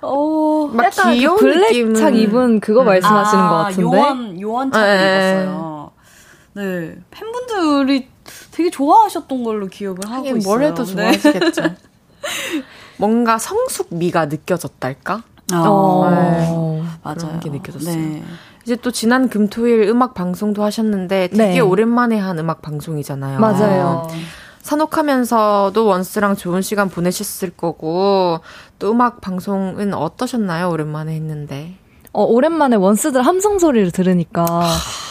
어, 막 귀여운 그 블랙착 입은 그거 음. 말씀하시는 아, 것 같은데. 요한, 요한착 네. 입었어요. 네. 팬분들이 되게 좋아하셨던 걸로 기억을 하고 있어요. 뭘 해도 네. 좋아하시겠죠. 네. *laughs* 뭔가 성숙미가 느껴졌달까? 아, 어, 네. 맞아요. 게 느껴졌어요. 네. 이제 또 지난 금토일 음악 방송도 하셨는데 되게 네. 오랜만에 한 음악 방송이잖아요. 맞아요. 산옥하면서도 원스랑 좋은 시간 보내셨을 거고 또 음악 방송은 어떠셨나요? 오랜만에 했는데. 어, 오랜만에 원스들 함성 소리를 들으니까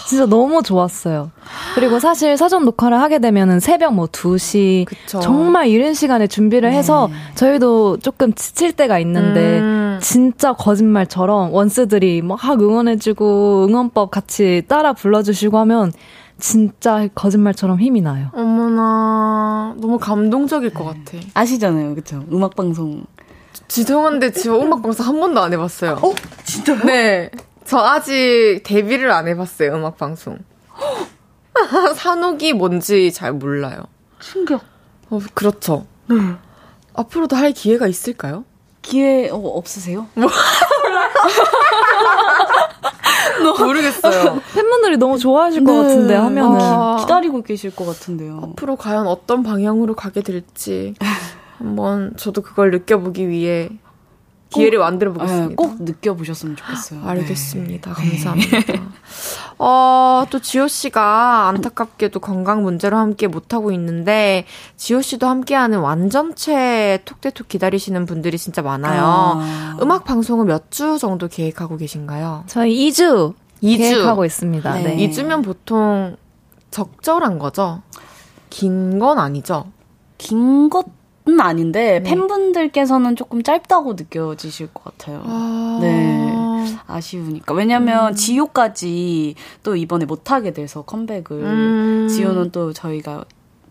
진짜 너무 좋았어요. 그리고 사실 사전 녹화를 하게 되면은 새벽 뭐 2시 그쵸. 정말 이른 시간에 준비를 네. 해서 저희도 조금 지칠 때가 있는데 음. 진짜 거짓말처럼 원스들이 막 응원해주고 응원법 같이 따라 불러주시고 하면 진짜 거짓말처럼 힘이 나요. 어머나 너무 감동적일 것 같아. 아시잖아요, 그쵸? 음악 방송 죄송한데 저 음악 방송 한 번도 안 해봤어요. 어? 진짜요? 네. 저 아직 데뷔를 안 해봤어요, 음악 방송. *gasps* 산옥이 뭔지 잘 몰라요. 충격. 어, 그렇죠. 네. 앞으로도 할 기회가 있을까요? 기회 어, 없으세요? *laughs* 뭐? *laughs* 모르겠어요. 팬분들이 너무 좋아하실 네. 것 같은데 하면은 아, 기다리고 계실 것 같은데요. 앞으로 과연 어떤 방향으로 가게 될지 *laughs* 한번 저도 그걸 느껴보기 위해 기회를 만들어 보겠습니다. 네, 꼭 느껴보셨으면 좋겠어요. 알겠습니다. 네. 감사합니다. 어, 또 지호 씨가 안타깝게도 건강 문제로 함께 못하고 있는데, 지호 씨도 함께하는 완전체 톡대톡 기다리시는 분들이 진짜 많아요. 아. 음악 방송은 몇 주 정도 계획하고 계신가요? 저희 2주, 2주. 계획하고 있습니다. 네. 2주면 보통 적절한 거죠? 긴 건 아니죠? 긴 것 은 아닌데 네. 팬분들께서는 조금 짧다고 느껴지실 것 같아요. 아... 네. 아쉬우니까. 왜냐면 음. 지효까지 또 이번에 못 하게 돼서 컴백을. 음. 지효는 또 저희가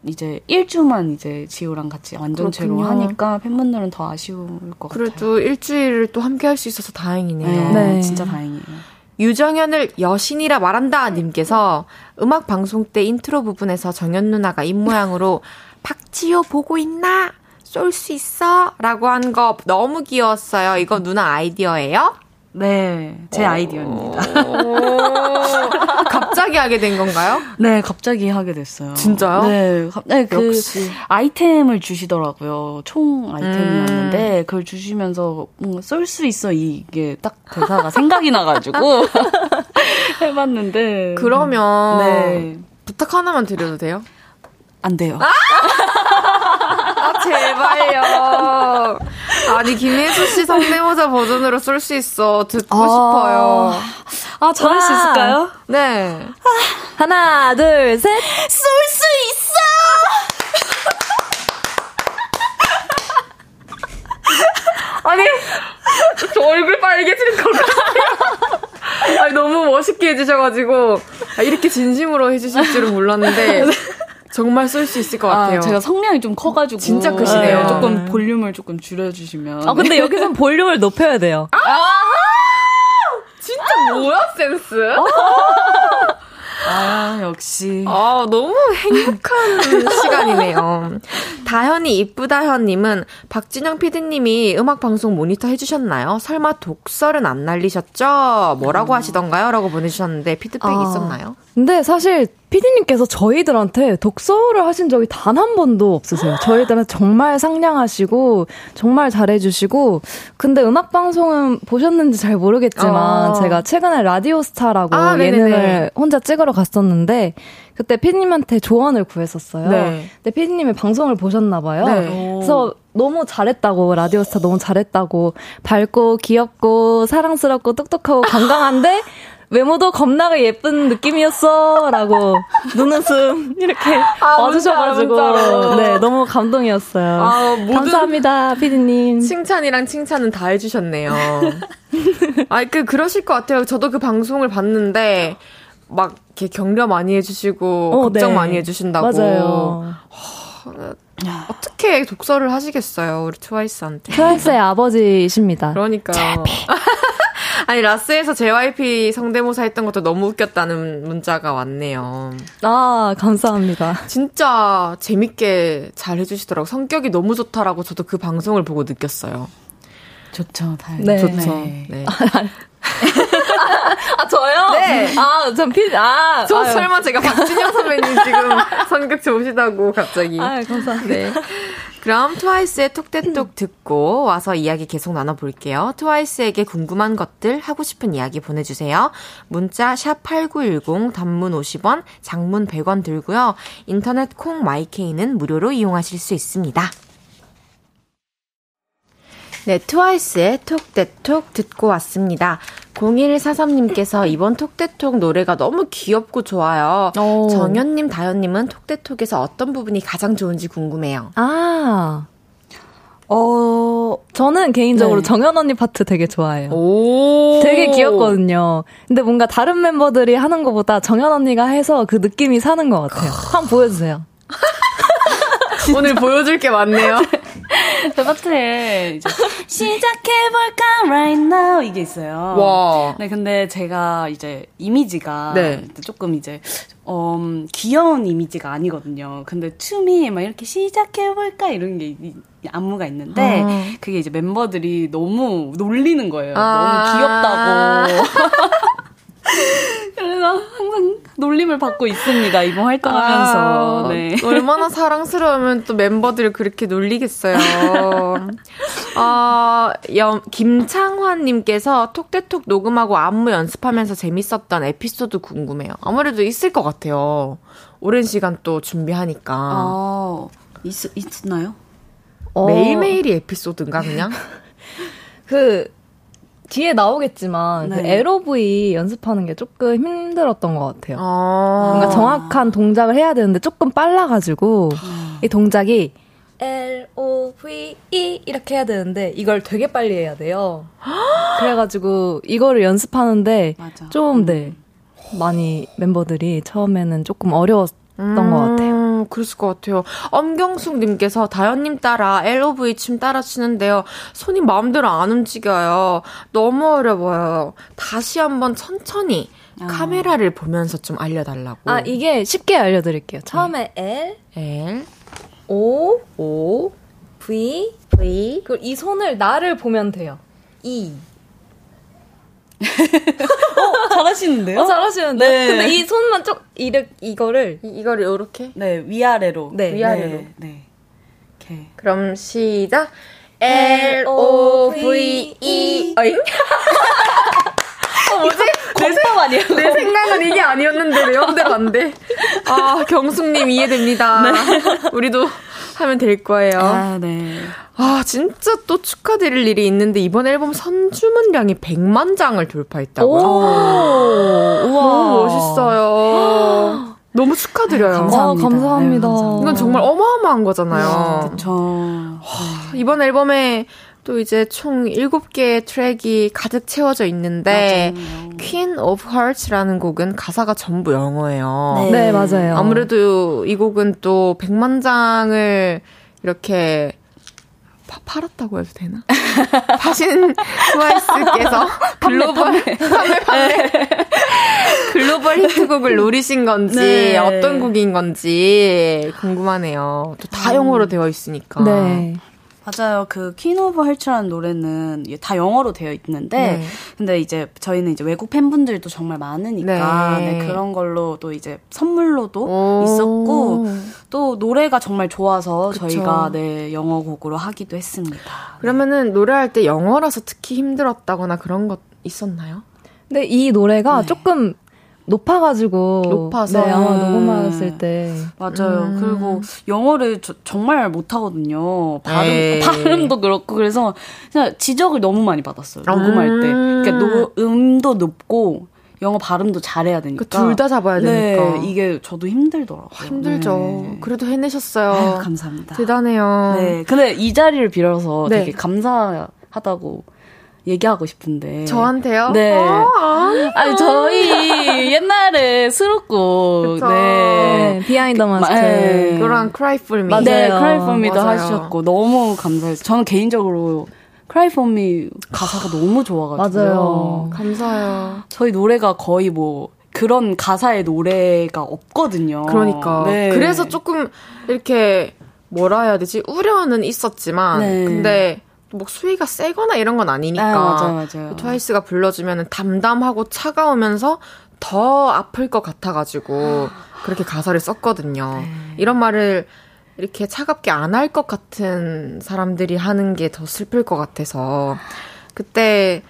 이제 1주만 이제 지효랑 같이 완전체로 그렇군요. 하니까 팬분들은 더 아쉬울 것 그래도 같아요. 그래도 일주일을 또 함께 할 수 있어서 다행이네요. 네, 네. 진짜 다행이에요. 유정연을 여신이라 말한다 님께서 음악 방송 때 인트로 부분에서 정연 누나가 입모양으로 *laughs* 박지효 보고 있나? 쏠 수 있어? 라고 한 거 너무 귀여웠어요. 이거 누나 아이디어예요? 네, 제 아이디어입니다. *laughs* 갑자기 하게 된 건가요? 네, 갑자기 하게 됐어요. 진짜요? 네, 네, 그 역시. 아이템을 주시더라고요. 총 아이템이었는데 음. 그걸 주시면서 쏠수 있어 이게 딱 대사가 생각이 나가지고 *laughs* 해봤는데. 그러면 네. 부탁 하나만 드려도 돼요? 안 돼요. 아! 아, 제발요. 아니, 김혜수 씨 성대모사 버전으로 쏠수 있어. 듣고 아, 싶어요. 아, 잘할 수 있을까요? 네. 하나, 둘, 셋. 쏠 수 있어! *laughs* 아니, 저 얼굴 빨개지는 것 같아요. 아니, 너무 멋있게 해주셔가지고, 아, 이렇게 진심으로 해주실 줄은 몰랐는데, *laughs* 정말 쓸 수 있을 것 아, 같아요. 아, 제가 성량이 좀 커가지고 진짜 크시네요. 네, 조금 볼륨을 조금 줄여주시면. 아 근데 여기선 *laughs* 볼륨을 높여야 돼요. 아! 진짜 뭐야 센스? 아, 역시. 아, 너무 행복한 *laughs* 시간이네요. 다현이 이쁘다현님은 박진영 PD님이 음악방송 모니터 해주셨나요? 설마 독설은 안 날리셨죠? 뭐라고 음. 하시던가요? 라고 보내주셨는데 피드백 이 아, 있었나요? 근데 사실 피디님께서 저희들한테 독서를 하신 적이 단 한 번도 없으세요. 저희들은 정말 상냥하시고 정말 잘해주시고 근데 음악 방송은 보셨는지 잘 모르겠지만 어. 제가 최근에 라디오스타라고 아, 예능을 혼자 찍으러 갔었는데 그때 피디님한테 조언을 구했었어요. 네. 근데 피디님이 방송을 보셨나 봐요. 네. 그래서 너무 잘했다고 라디오스타 너무 잘했다고 밝고 귀엽고 사랑스럽고 똑똑하고 건강한데 외모도 겁나가 예쁜 느낌이었어. 라고 눈웃음 이렇게 아, 와주셔가지고. 네, 너무 감동이었어요. 아, 감사합니다, 피디님. 칭찬이랑 칭찬은 다 해주셨네요. *laughs* 아, 그, 그러실 것 같아요. 저도 그 방송을 봤는데, 막, 이렇게 격려 많이 해주시고, 어, 걱정 네. 많이 해주신다고. 맞아요. 어떻게 독서를 하시겠어요, 우리 트와이스한테. 트와이스의 아버지이십니다. 그러니까. *laughs* 아니 라스에서 JYP 성대모사 했던 것도 너무 웃겼다는 문자가 왔네요. 아 감사합니다. 진짜 재밌게 잘 해주시더라고. 성격이 너무 좋다라고 저도 그 방송을 보고 느꼈어요. 좋죠, 다행. 네. 좋죠. 네. 네. *laughs* *laughs* 아, 저요? 네. 아, 전 피, 아. 저 아유. 설마 제가 박진영 선배님 지금 *laughs* 성격 좋으시다고 갑자기. 아, 감사합니다. 네. 그럼 트와이스의 톡대톡 듣고 와서 이야기 계속 나눠볼게요. 트와이스에게 궁금한 것들, 하고 싶은 이야기 보내주세요. 문자 샵8910 단문 50원, 장문 100원 들고요. 인터넷 콩 마이케이는 무료로 이용하실 수 있습니다. 네, 트와이스의 톡대톡 듣고 왔습니다. 0143님께서 이번 톡대톡 노래가 너무 귀엽고 좋아요. 오. 정현님, 다현님은 톡대톡에서 어떤 부분이 가장 좋은지 궁금해요. 아. 어, 저는 개인적으로 네. 정현 언니 파트 되게 좋아해요. 오. 되게 귀엽거든요. 근데 뭔가 다른 멤버들이 하는 것보다 정현 언니가 해서 그 느낌이 사는 것 같아요. 한번 보여주세요. *laughs* 오늘 보여줄 게 많네요. *laughs* *laughs* 그 파트에 이제 시작해볼까 right now 이게 있어요. 와. 네, 근데 제가 이제 이미지가 네. 조금 이제 음, 귀여운 이미지가 아니거든요. 근데 춤이 막 이렇게 시작해볼까 이런 게 안무가 있는데 아. 그게 이제 멤버들이 너무 놀리는 거예요. 아. 너무 귀엽다고. *laughs* 그래서 항상 놀림을 받고 있습니다. 이번 활동하면서. 아, 네. 얼마나 사랑스러우면 또 멤버들을 그렇게 놀리겠어요. 아, 여, 김창환님께서 톡대톡 녹음하고 안무 연습하면서 재밌었던 에피소드 궁금해요. 아무래도 있을 것 같아요. 오랜 시간 또 준비하니까. 아, 있, 있나요? 어. 매일매일이 에피소드인가, 그냥? *laughs* 그, 뒤에 나오겠지만 그 네. 그 LOV 연습하는 게 조금 힘들었던 것 같아요. 아~ 뭔가 정확한 동작을 해야 되는데 조금 빨라가지고 아~ 이 동작이 L O V E 이렇게 해야 되는데 이걸 되게 빨리 해야 돼요. *gasps* 그래가지고 이거를 연습하는데 좀 네. 많이 멤버들이 처음에는 조금 어려웠 음, 것 같아요. 그랬을 것 같아요. 엄경숙님께서 다현님 따라 LOV 춤 따라 추는데요. 손이 마음대로 안 움직여요. 너무 어려워요. 다시 한번 천천히 아. 카메라를 보면서 좀 알려달라고. 아, 이게 쉽게 알려드릴게요. 처음에 네. L, L, O, O, V, V. 그리고 이 손을 나를 보면 돼요. E. 어, 잘하시는데요? 어, 잘하시는데. 네. 근데 이 손만 좀 이렇게 이거를 이, 거를 이렇게 네 위아래로 네 위아래로 네. 네. 오케이. 그럼 시작. L O V E 어잉? *laughs* 어, 뭐지? 내 생각 아니에요? 내 생각은 이게 아니었는데 내 맘대로 안 돼. 아 경숙님 이해됩니다. 네. *laughs* 우리도 하면 될 거예요. 아, 네. 아, 진짜 또 축하드릴 일이 있는데 이번 앨범 선주문량이 100만 장을 돌파했다고요. 우와. 너무 멋있어요. *gasps* 너무 축하드려요. 감사합니다. 아, 감사합니다. 네, 이건 정말 어마어마한 거잖아요. 그렇죠. 이번 앨범에 또 이제 총 7개의 트랙이 가득 채워져 있는데 맞아요. Queen of Hearts라는 곡은 가사가 전부 영어예요. 네. 네, 맞아요. 아무래도 이 곡은 또 100만 장을 이렇게 파, 팔았다고 해도 되나? *laughs* 파신 트와이스께서 글로벌 판매 판매 글로벌 히트곡을 노리신 건지 네. 어떤 곡인 건지 궁금하네요. 또 다 영어로 되어 있으니까. 네. 맞아요. 그 Queen of Hearts라는 노래는 다 영어로 되어 있는데 네. 근데 이제 저희는 이제 외국 팬분들도 정말 많으니까 네. 네, 그런 걸로 또 이제 선물로도 있었고 또 노래가 정말 좋아서 그쵸. 저희가 네 영어 곡으로 하기도 했습니다. 그러면은 노래할 때 영어라서 특히 힘들었다거나 그런 것 있었나요? 근데 이 노래가 네. 조금 높아가지고 높아서 네, 아마 녹음하셨을 때 맞아요. 음. 그리고 영어를 저, 정말 못하거든요. 발음 에이. 발음도 그렇고 그래서 그냥 지적을 너무 많이 받았어요. 녹음할 때. 그러니까 노, 음도 높고 영어 발음도 잘해야 되니까. 둘 다 잡아야 네, 되니까. 이게 저도 힘들더라고요. 힘들죠. 네. 그래도 해내셨어요. 아유, 감사합니다. 대단해요. 네. 근데 이 자리를 빌어서 네. 되게 감사하다고 얘기하고 싶은데. 저한테요? 네. 아, 아니, 저희 옛날에 수록곡, 네. Behind The Mask. 네. 그랑 Cry For Me. 맞아요. 네, Cry For Me도 하셨고, 너무 감사해서. 저는 개인적으로 Cry For Me 가사가 너무 좋아가지고. 맞아요. 감사해요. 저희 노래가 거의 뭐, 그런 가사의 노래가 없거든요. 그러니까. 네. 그래서 조금 이렇게 뭐라 해야 되지? 우려는 있었지만, 네. 근데 뭐 수위가 세거나 이런 건 아니니까. 아, 맞아요, 맞아요. 트와이스가 불러주면 담담하고 차가우면서 더 아플 것 같아가지고 그렇게 가사를 썼거든요. 네. 이런 말을 이렇게 차갑게 안 할 것 같은 사람들이 하는 게 더 슬플 것 같아서 그때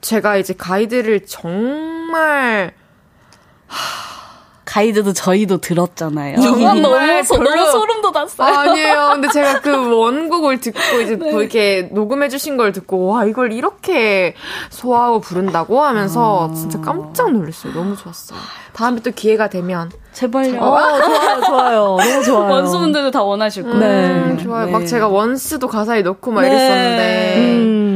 제가 이제 가이드를 정말 하, 가이드도 저희도 들었잖아요. 정말 너무, 소, 너무 소름 돋았어요. 아니에요. 근데 제가 그 *laughs* 원곡을 듣고 이제 네. 뭐 이렇게 녹음해 주신 걸 듣고 와 이걸 이렇게 소화하고 부른다고 하면서 아... 진짜 깜짝 놀랐어요. 너무 좋았어요. 다음에 또 기회가 되면 제발요. 어, 좋아요, *laughs* 좋아요. 너무 좋아요. 원수분들도 다 원하실 거예요. 음, 네. 좋아요. 네. 막 제가 원스도 가사에 넣고 막 네. 이랬었는데. 음.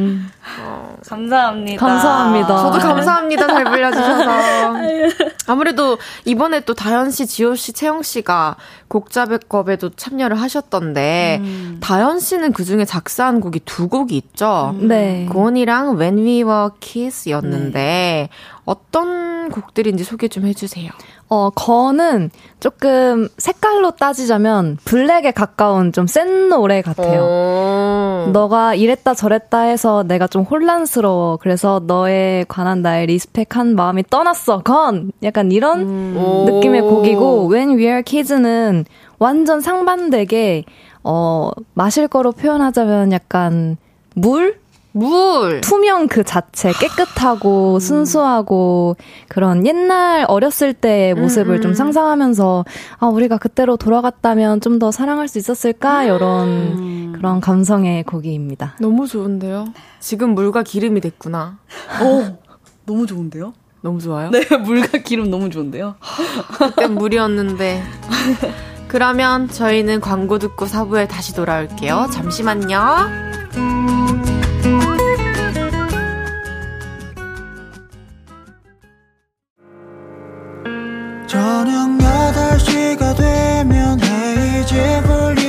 감사합니다. 감사합니다. 저도 감사합니다. 잘 불러주셔서. *laughs* 아무래도 이번에 또 다현 씨, 지효 씨, 채영 씨가 곡 작업에도 참여를 하셨던데, 음. 다현 씨는 그 중에 작사한 곡이 두 곡이 있죠? 음. 네. Gone이랑 When We Were Kids였는데, 네. 어떤 곡들인지 소개 좀 해주세요. 어, Gone은 조금 색깔로 따지자면 black에 가까운 좀 센 노래 같아요. 오. 너가 이랬다 저랬다 해서 내가 좀 혼란스러워. 그래서 너에 관한 나의 respect한 마음이 떠났어. Gone! 약간 이런 음. 느낌의 곡이고, When We Are Kids는 완전 상반되게, 어, 마실 거로 표현하자면 약간 물? 물 투명 그 자체 깨끗하고 음. 순수하고 그런 옛날 어렸을 때의 모습을 음. 좀 상상하면서 아 우리가 그때로 돌아갔다면 좀 더 사랑할 수 있었을까 이런 음. 그런 감성의 곡입니다. 너무 좋은데요. 지금 물과 기름이 됐구나. 오 너무 좋은데요? 너무 좋아요? 네 *laughs* 물과 기름 너무 좋은데요. 그때 물이었는데. 그러면 저희는 광고 듣고 사부에 다시 돌아올게요. 잠시만요. 저녁 8시가 되면 헤이즈 볼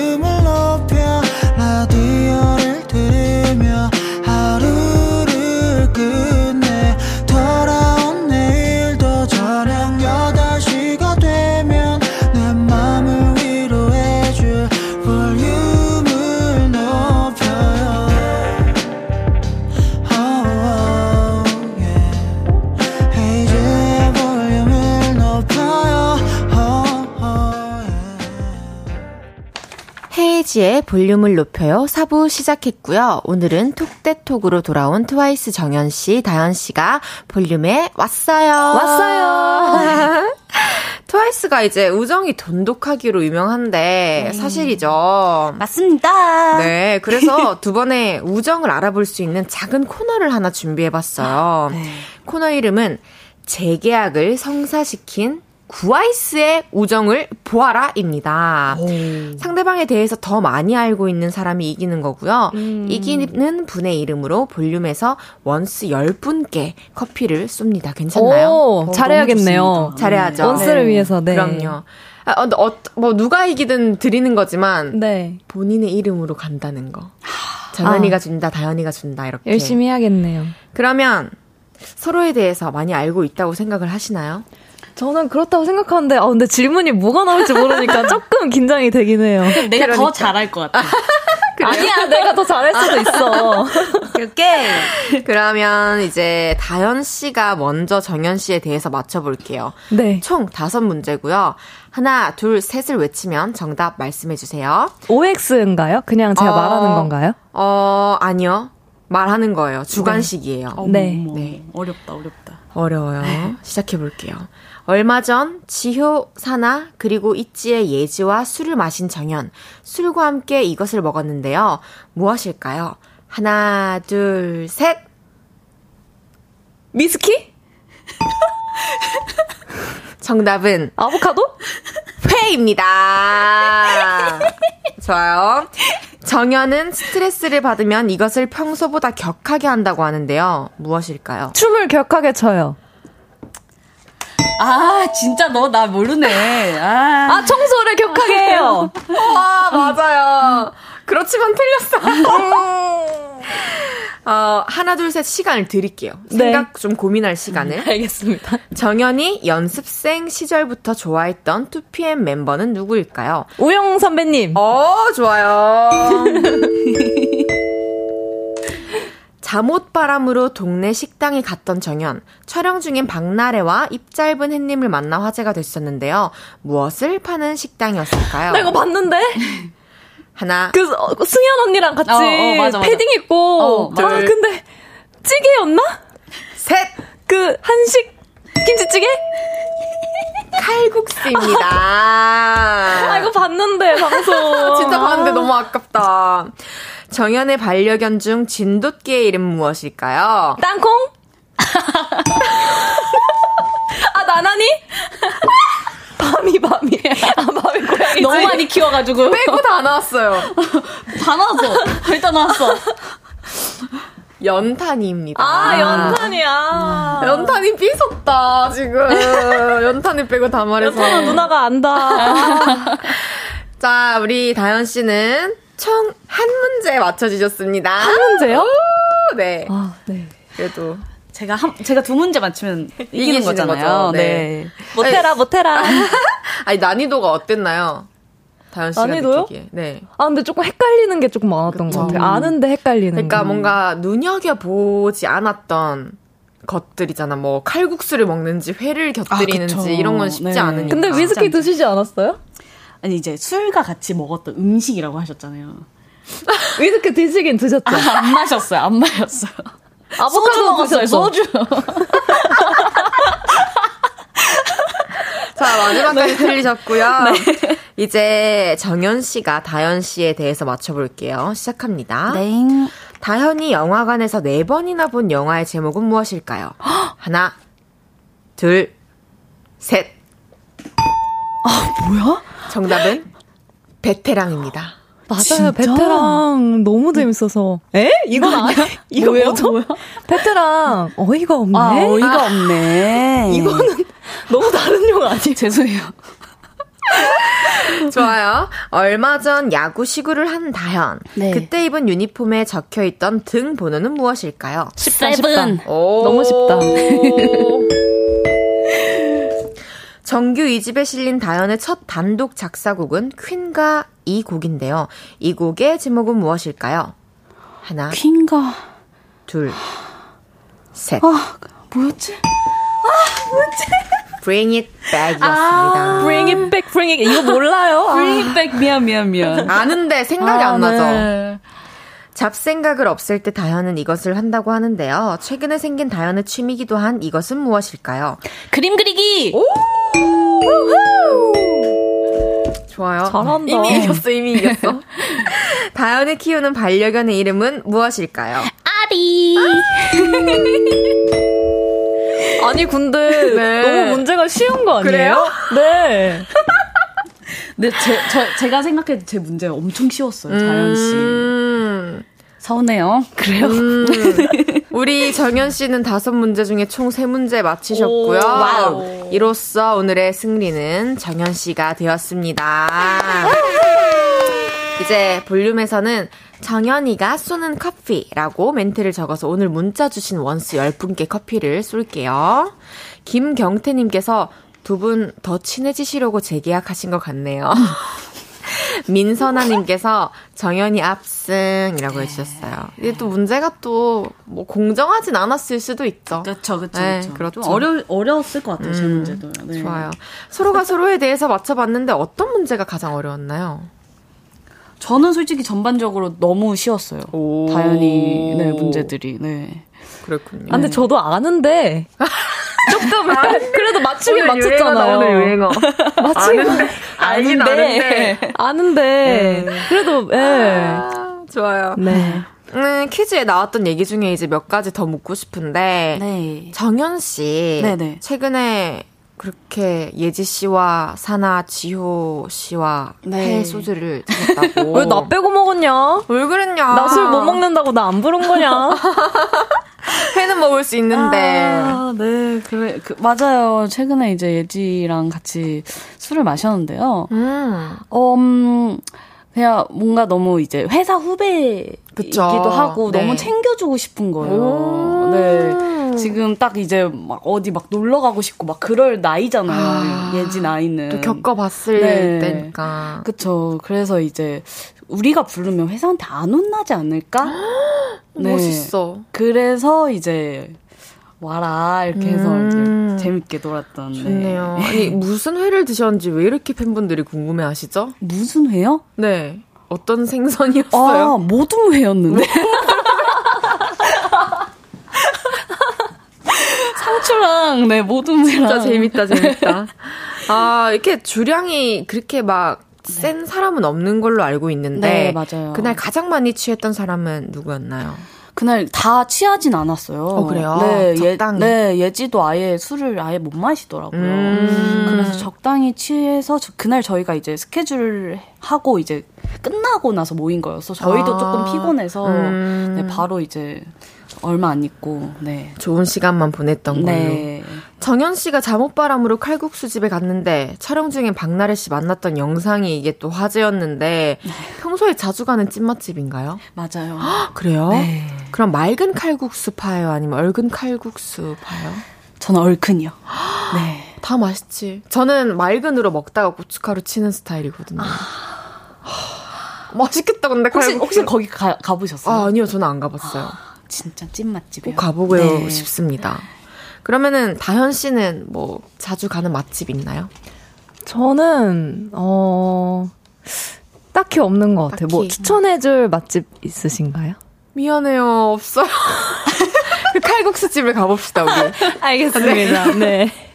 헤이지의 볼륨을 높여요. 4부 시작했고요. 오늘은 톡대톡으로 돌아온 트와이스 정연씨, 다현 씨가 볼륨에 왔어요. 왔어요. *laughs* 트와이스가 이제 우정이 돈독하기로 유명한데 네. 사실이죠. 맞습니다. 네, 그래서 두 번의 우정을 알아볼 수 있는 작은 코너를 하나 준비해봤어요. 네. 코너 이름은 재계약을 성사시킨 구아이스의 우정을 보아라입니다. 오. 상대방에 대해서 더 많이 알고 있는 사람이 이기는 거고요. 음. 이기는 분의 이름으로 볼륨에서 원스 10분께 커피를 쏩니다. 괜찮나요? 오, 어, 잘해야겠네요. 잘해야죠. 원스를 네. 위해서, 네. 그럼요. 아, 어, 어, 뭐 누가 이기든 드리는 거지만 네. 본인의 이름으로 간다는 거. 정연이가 아. 준다, 다현이가 준다 이렇게. 열심히 해야겠네요. 그러면 서로에 대해서 많이 알고 있다고 생각을 하시나요? 저는 그렇다고 생각하는데, 아, 근데 질문이 뭐가 나올지 모르니까 *laughs* 조금 긴장이 되긴 해요. 내가 그러니까. 더 잘할 것 같아. *laughs* 아니야, 내가 *laughs* 더 잘할 수도 있어. 오케이. 그러면 이제 다현 씨가 먼저 정현 씨에 대해서 맞춰볼게요. 네. 총 다섯 문제고요. 하나, 둘, 셋을 외치면 정답 말씀해 주세요. OX인가요? 그냥 제가 어, 말하는 건가요? 어, 아니요. 말하는 거예요. 주관식이에요. 네. 네. 네. 어렵다, 어렵다. 어려워요. 시작해 볼게요. 얼마 전 지효, 사나, 그리고 있지의 예지와 술을 마신 정연. 술과 함께 이것을 먹었는데요. 무엇일까요? 하나, 둘, 셋. 미스키? *laughs* 정답은 아보카도? 회입니다. *laughs* 좋아요. 정연은 스트레스를 받으면 이것을 평소보다 격하게 한다고 하는데요. 무엇일까요? 춤을 격하게 춰요. 아, 진짜 너 나 모르네. 아. 아, 청소를 격하게 해요. *laughs* 아, 맞아요. 그렇지만 틀렸어. *laughs* 어, 하나, 둘, 셋 시간을 드릴게요. 생각 네. 좀 고민할 시간을. 음, 알겠습니다. 정연이 연습생 시절부터 좋아했던 2PM 멤버는 누구일까요? 우영 선배님. 어, 좋아요. *laughs* 잠옷바람으로 동네 식당에 갔던 정연. 촬영 중인 박나래와 입 짧은 햇님을 만나 화제가 됐었는데요. 무엇을 파는 식당이었을까요? 나 이거 봤는데? 하나. 그, 어, 승현 언니랑 같이 어, 어, 맞아, 맞아. 패딩 입고. 어, 아, 근데, 찌개였나? 셋! 그, 한식 김치찌개? 칼국수입니다. 아, 이거 봤는데, 방송. *laughs* 진짜 봤는데 너무 아깝다. 정연의 반려견 중 진돗개의 이름 무엇일까요? 땅콩? *laughs* 아, 나나니? 밤이, 밤이. 아, 밤이 고양이. 너무 많이 키워가지고. 빼고 다 나왔어요. *laughs* 다 나왔어. 일단 나왔어. 연탄이입니다. 아, 연탄이야. 연탄이 삐섰다, 지금. *laughs* 연탄이 빼고 다 말해서. 연탄은 누나가 안다. 자, 우리 다현 씨는 총 한 문제 맞춰주셨습니다. 한 문제요? 오, 네. 아, 네. 그래도. 제가 한, 제가 두 문제 맞추면 이기는 거잖아요. 거죠. 네. 네. 못해라, 못해라. *laughs* 아니, 난이도가 어땠나요? 다현 씨가 난이도요? 느끼기에. 네. 아, 근데 조금 헷갈리는 게 조금 많았던 그쵸. 것 같아요. 아는데 헷갈리는 그러니까 거. 뭔가 눈여겨 보지 않았던 것들이잖아. 뭐 칼국수를 먹는지 회를 곁들이는지 아, 이런 건 쉽지 네. 않으니까. 근데 위스키 드시지 않았어요? 아니 이제 술과 같이 먹었던 음식이라고 하셨잖아요. 위스키 드시긴 드셨죠? 아, 안 마셨어요. 안 마셨어요. 아보카도 먹었어요. 소주. 자, 마지막까지 네. 틀리셨고요. 네. 이제 정연 씨가 다현 씨에 대해서 맞춰볼게요. 시작합니다. 네. 다현이 영화관에서 네 번이나 본 영화의 제목은 무엇일까요? 하나, 둘, 셋. 아, 뭐야? 정답은 베테랑입니다. 맞아요. 진짜? 베테랑 너무 재밌어서. 에? 이건 아니야? *laughs* 이거 뭐예요? 뭐죠? 뭐야? 베테랑 어이가 없네. 아, 어이가 없네. 이거는 너무 다른 용어 아니에요? 죄송해요. *laughs* 좋아요. 얼마 전 야구 시구를 한 다현. 네. 그때 입은 유니폼에 적혀 있던 등 번호는 무엇일까요? 14, 10다. 너무 쉽다. *laughs* 정규 2집에 실린 다현의 첫 단독 작사곡은 퀸가 이 곡인데요. 이 곡의 제목은 무엇일까요? 하나. 퀸가. 둘. 셋. 아, 뭐였지? 아, 뭐였지? Bring It Back이었습니다. 아, bring It Back, Bring It. 이거 몰라요? *laughs* bring It Back. 미안, 미안, 미안. 아는데 생각이 아, 안 나죠? 네. 잡생각을 없앨 때 다현은 이것을 한다고 하는데요. 최근에 생긴 다현의 취미기도 한 이것은 무엇일까요? 그림 그리기! 오! 좋아요. 잘한다. 이미 이겼어, 이미 이겼어. *laughs* 다현이 키우는 반려견의 이름은 무엇일까요? 아리. 아니 근데 *laughs* 네. 너무 문제가 쉬운 거 아니에요? 네. *laughs* 네, 제, 저, 제가 생각해도 제 문제 엄청 쉬웠어요, 자연 씨. 음. 서운해요. 그래요? 음. 우리 정연 씨는 다섯 문제 중에 총 세 문제 맞히셨고요. Wow. 이로써 오늘의 승리는 정연 씨가 되었습니다. 이제 볼륨에서는 정연이가 쏘는 커피라고 멘트를 적어서 오늘 문자 주신 원스 10분께 커피를 쏠게요. 김경태님께서 두 분 더 친해지시려고 재계약하신 것 같네요. 민선아님께서 정연이 압승이라고 네. 해주셨어요. 이게 또 문제가 또 뭐 공정하진 않았을 수도 있죠. 그렇죠, 그렇죠. 네, 그렇죠. 어려 어려웠을 것 같아요, 제 음, 문제도. 네. 좋아요. 서로가 서로에 대해서 맞춰봤는데 어떤 문제가 가장 어려웠나요? 저는 솔직히 전반적으로 너무 쉬웠어요. 다현이 네, 문제들이. 네. 그렇군요. 아, 근데 저도 아는데 *laughs* 조금 아, 그래도 맞추긴 맞췄잖아요. 오늘 유행어. 맞추긴 알긴 아는데 아는데 네. 그래도 예. 네. 아, 좋아요. 네. 음, 퀴즈에 나왔던 얘기 중에 이제 몇 가지 더 묻고 싶은데 네. 정현 씨 네네. 최근에 그렇게 예지 씨와 사나 지효 씨와 네. 회 소주를 *laughs* 드셨다고. 왜 나 빼고 먹었냐? 왜 그랬냐? 나 술 못 먹는다고 나 안 부른 거냐? *laughs* 회는 먹을 수 있는데. 아, 네, 그래, 그, 맞아요. 최근에 이제 예지랑 같이 술을 마셨는데요. 음. 음, 그냥 뭔가 너무 이제 회사 후배이기도 하고 네. 너무 챙겨주고 싶은 거예요. 네. 지금 딱 이제 막 어디 막 놀러 가고 싶고 막 그럴 나이잖아요. 아, 예지 나이는. 또 겪어봤을 네. 때니까. 그쵸. 그래서 이제 우리가 부르면 회사한테 안 혼나지 않을까? *gasps* 네. 멋있어. 그래서 이제 와라 이렇게 해서 음. 이제 재밌게 놀았던. 네. 좋네요. 네. *laughs* 아니 무슨 회를 드셨는지 왜 이렇게 팬분들이 궁금해하시죠? 무슨 회요? 네. 어떤 생선이었어요? 아, 모둠 회였는데. *laughs* 상추랑 네 모둠 회랑. 진짜 재밌다 재밌다. *laughs* 아 이렇게 주량이 그렇게 막 센 네. 사람은 없는 걸로 알고 있는데 네, 맞아요. 그날 가장 많이 취했던 사람은 누구였나요? 그날 다 취하진 않았어요. 어, 그래요? 네, 적당히. 예, 네, 예지도 아예 술을 아예 못 마시더라고요. 음. 그래서 적당히 취해서 저, 그날 저희가 이제 스케줄 하고 이제 끝나고 나서 모인 거여서 저희도 아. 조금 피곤해서 음. 네, 바로 이제 얼마 안 있고, 네. 좋은 시간만 보냈던 걸로. 네. 정현 씨가 잠옷바람으로 칼국수 집에 갔는데 촬영 중에 박나래 씨 만났던 영상이 이게 또 화제였는데 네. 평소에 자주 가는 찐맛집인가요? 맞아요. 그래요? 네. 그럼 맑은 칼국수 파요? 아니면 얼큰 칼국수 파요? 저는 얼큰이요. 네. 다 맛있지. 저는 맑은으로 먹다가 고춧가루 치는 스타일이거든요. 아... 맛있겠다, 근데 혹시, 혹시 거기 가, 가보셨어요? 아, 아니요, 저는 안 가봤어요. 진짜 찐 맛집이에요. 꼭 가보고 네. 싶습니다. 그러면은 다현 씨는 뭐 자주 가는 맛집 있나요? 저는 어 딱히 없는 것 같아요. 뭐 추천해줄 맛집 있으신가요? 미안해요, 없어요. *laughs* 그 칼국수 집을 가봅시다 우리. *laughs* 알겠습니다. 네.